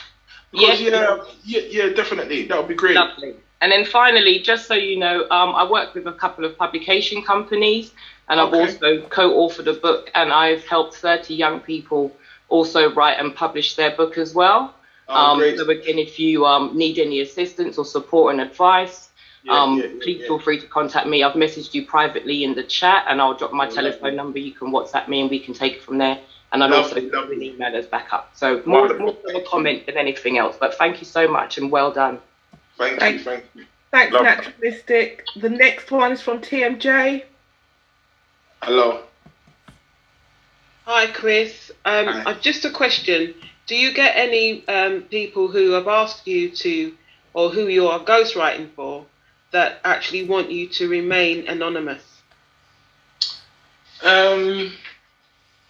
Speaker 3: Because,
Speaker 5: Yeah.
Speaker 3: yeah, yeah, yeah, definitely. That would be great.
Speaker 5: Lovely. And then finally, just so you know, um, I work with a couple of publication companies, and I've
Speaker 3: Okay.
Speaker 5: also co-authored a book, and I've helped 30 young people also write and publish their book as well.
Speaker 3: Oh,
Speaker 5: um, so again, if you um, need any assistance or support and advice,
Speaker 3: Yeah,
Speaker 5: um,
Speaker 3: yeah, yeah,
Speaker 5: please
Speaker 3: yeah.
Speaker 5: feel free to contact me. I've messaged you privately in the chat, and I'll drop my
Speaker 3: Oh,
Speaker 5: telephone
Speaker 3: lovely.
Speaker 5: number. You can WhatsApp me, and we can take it from there. And I'll
Speaker 3: Lovely,
Speaker 5: also give
Speaker 3: lovely.
Speaker 5: you an email as backup. So more,
Speaker 2: Wonderful.
Speaker 5: more of a comment than anything else. But thank you so much, and well done.
Speaker 3: Thank you, thank you.
Speaker 4: Thanks,
Speaker 2: Lovely.
Speaker 4: Natural Mystic. The next one is from TMJ.
Speaker 3: Hello.
Speaker 6: Hi, Chris. Um,
Speaker 3: Hi.
Speaker 6: I've just a question. Do you get any um, people who have asked you to, or who you are ghostwriting for, that actually want you to remain anonymous?
Speaker 3: Um,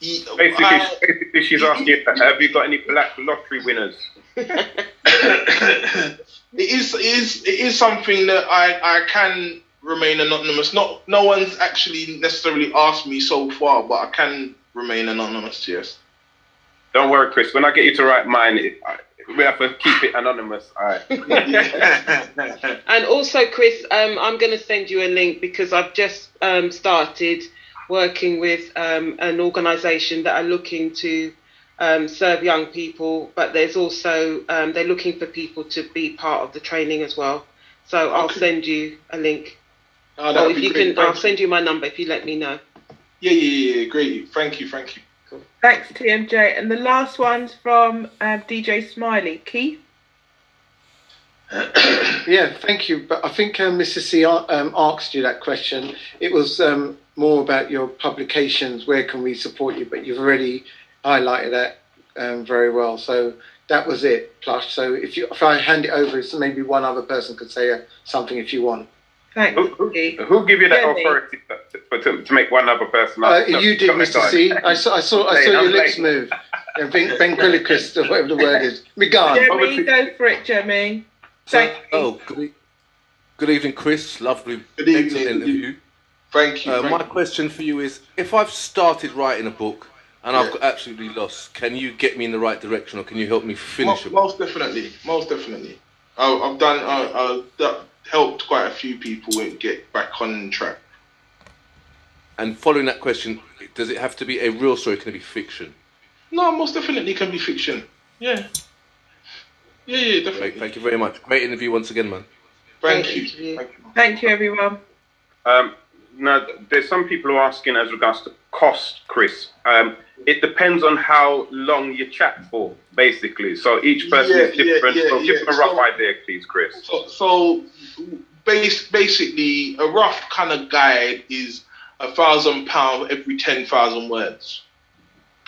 Speaker 3: ye-
Speaker 2: Basically,
Speaker 3: I-
Speaker 2: basically, she's asking, if, have you got any black lottery winners?
Speaker 3: it is it is it is something that I I can remain anonymous. Not no one's actually necessarily asked me so far, but I can remain anonymous. Yes.
Speaker 2: Don't worry, Chris. When I get you to write mine, it, I, we have to keep it anonymous. All right.
Speaker 6: And also, Chris, um, I'm going to send you a link because I've just um, started working with um, an organisation that are looking to um, serve young people, but there's also um, they're looking for people to be part of the training as well. So I'll
Speaker 3: Okay.
Speaker 6: send you a link,
Speaker 3: Oh,
Speaker 6: or if you
Speaker 3: great.
Speaker 6: can, I'll
Speaker 3: Thank
Speaker 6: send you my number if you let me know.
Speaker 3: Yeah, yeah, yeah. Great. Thank you. Thank you.
Speaker 4: Thanks, TMJ. And the last one's from um, DJ Smiley. Keith?
Speaker 7: Yeah, thank you. But I think um, Mr. C um, asked you that question. It was um, more about your publications. Where can we support you? But you've already highlighted that um, very well. So that was it, Plush. So if you if I hand it over, so maybe one other person could say uh, something if you want.
Speaker 4: Thanks,
Speaker 2: Who, who, who give you that
Speaker 4: Jenny.
Speaker 2: authority to, to, to make one other person?
Speaker 7: Uh.
Speaker 2: No,
Speaker 7: you did, Mr.
Speaker 2: that
Speaker 7: C.
Speaker 2: time.
Speaker 7: I saw I saw I saw your lips move. And Ben Ventriloquist or whatever the word is. Me gone.
Speaker 4: Jemmy, go for it, Jemmy.
Speaker 8: So,
Speaker 4: Thank you.
Speaker 8: oh, good, good evening, Chris. Lovely,
Speaker 3: Good evening.
Speaker 8: excellent interview.
Speaker 3: Thank you.
Speaker 8: Uh,
Speaker 3: thank
Speaker 8: my
Speaker 3: you.
Speaker 8: question for you is: If I've started writing a book, and I've got absolutely lost. Can you get me in the right direction, or can you help me finish
Speaker 3: Mo-
Speaker 8: it?
Speaker 3: most definitely, most definitely. I, I've done. I, I've do- helped quite a few people get back on track.
Speaker 8: And following that question, does it have to be a real story? Can it be fiction?
Speaker 3: No, most definitely can be fiction. Yeah. Yeah, yeah, definitely.
Speaker 8: Great, thank you very much. Great interview once again, man.
Speaker 3: Thank
Speaker 6: Great
Speaker 3: you. Thank you.
Speaker 4: Thank you, everyone.
Speaker 2: Um, now, there's some people who are asking as regards to cost, Chris. Um, it depends on how long you chat for, basically. So each person
Speaker 3: Yeah,
Speaker 2: is different.
Speaker 3: yeah,
Speaker 2: so give
Speaker 3: yeah.
Speaker 2: a rough
Speaker 3: So-
Speaker 2: idea, please, Chris.
Speaker 3: So, so base, basically, a rough kind of guide is a thousand pound every ten thousand words.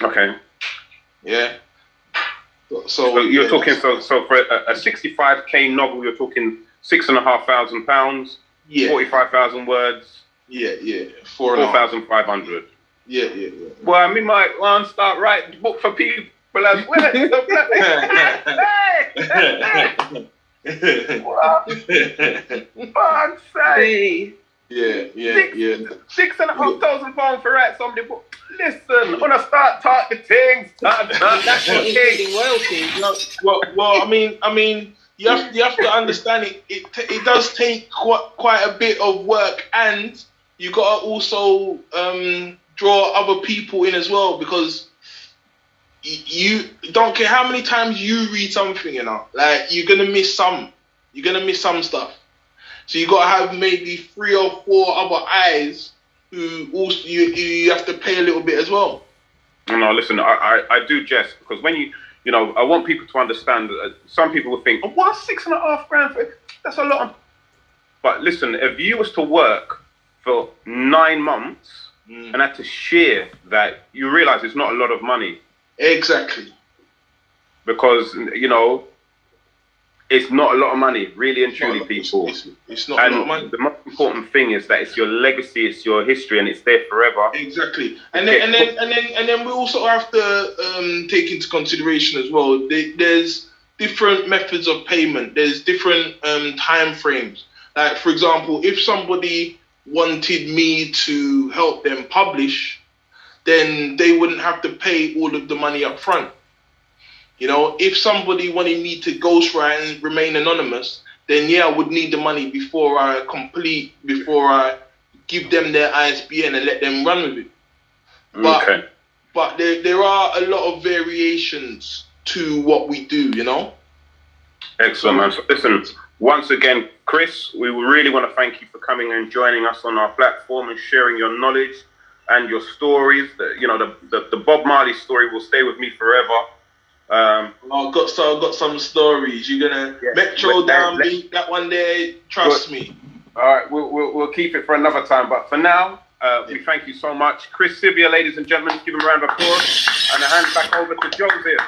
Speaker 2: Okay.
Speaker 3: Yeah. So,
Speaker 2: So you're
Speaker 3: yeah,
Speaker 2: talking so so for a, a 65k novel, you're talking six and a half thousand pounds,
Speaker 3: yeah,
Speaker 2: 45,000 words,
Speaker 3: yeah, yeah, four and a half.
Speaker 2: 4,500.
Speaker 3: Yeah, yeah, yeah.
Speaker 2: Well, I mean, might want to start writing the book for people as well. hey, fuck's sake.
Speaker 4: See.
Speaker 3: yeah, yeah,
Speaker 2: Six,
Speaker 3: yeah.
Speaker 2: six and a half thousand pounds for write somebody book. Listen, when I start talking things, start talking
Speaker 6: That's not
Speaker 2: things.
Speaker 6: including royalties.
Speaker 3: No, well, well, I mean, I mean, you have you have to understand it. It t- it does take quite quite a bit of work, and you got to also um, draw other people in as well because you don't care how many times you read something, you know, like you're gonna miss some. You're gonna miss some stuff. So you got to have maybe three or four other eyes who also you you have to pay a little bit as well.
Speaker 2: No, no, listen, I, I, I do jest because when you, you know, I want people to understand that uh, some people will think, oh, what, six and a half grand for That's a lot. But listen, if you was to work for nine months
Speaker 3: Mm.
Speaker 2: and had to share that, you realize it's not a lot of money
Speaker 3: Exactly.
Speaker 2: because, you know, it's not a lot of money, really and truly, people.
Speaker 3: It's, it's not a lot of
Speaker 2: And
Speaker 3: money.
Speaker 2: the most important thing is that it's your legacy, it's your history, and it's there forever.
Speaker 3: Exactly, and then and then and then and then we also have to um, take into consideration as well. There's different methods of payment. There's different um, time frames. Like for example, if somebody wanted me to help them publish, then they wouldn't have to pay all of the money up front. You know, if somebody wanted me to ghostwrite and remain anonymous, then yeah, I would need the money before I complete, before I give them their ISBN and let them run with it. But
Speaker 2: okay.
Speaker 3: but there there are a lot of variations to what we do, you know.
Speaker 2: Excellent, man. So listen, once again, Chris, we really want to thank you for coming and joining us on our platform and sharing your knowledge and your stories. The, you know, the, the, the Bob Marley story will stay with me forever. Um,
Speaker 3: I've got so I've got some stories. You're gonna
Speaker 2: Yeah.
Speaker 3: Metro downbeat that one there. Trust me.
Speaker 2: all right, we'll, we'll, we'll keep it for another time. But for now, uh, we thank you so much. Chris Sibia, ladies and gentlemen, give him a round of applause and a hand back over to Joseph.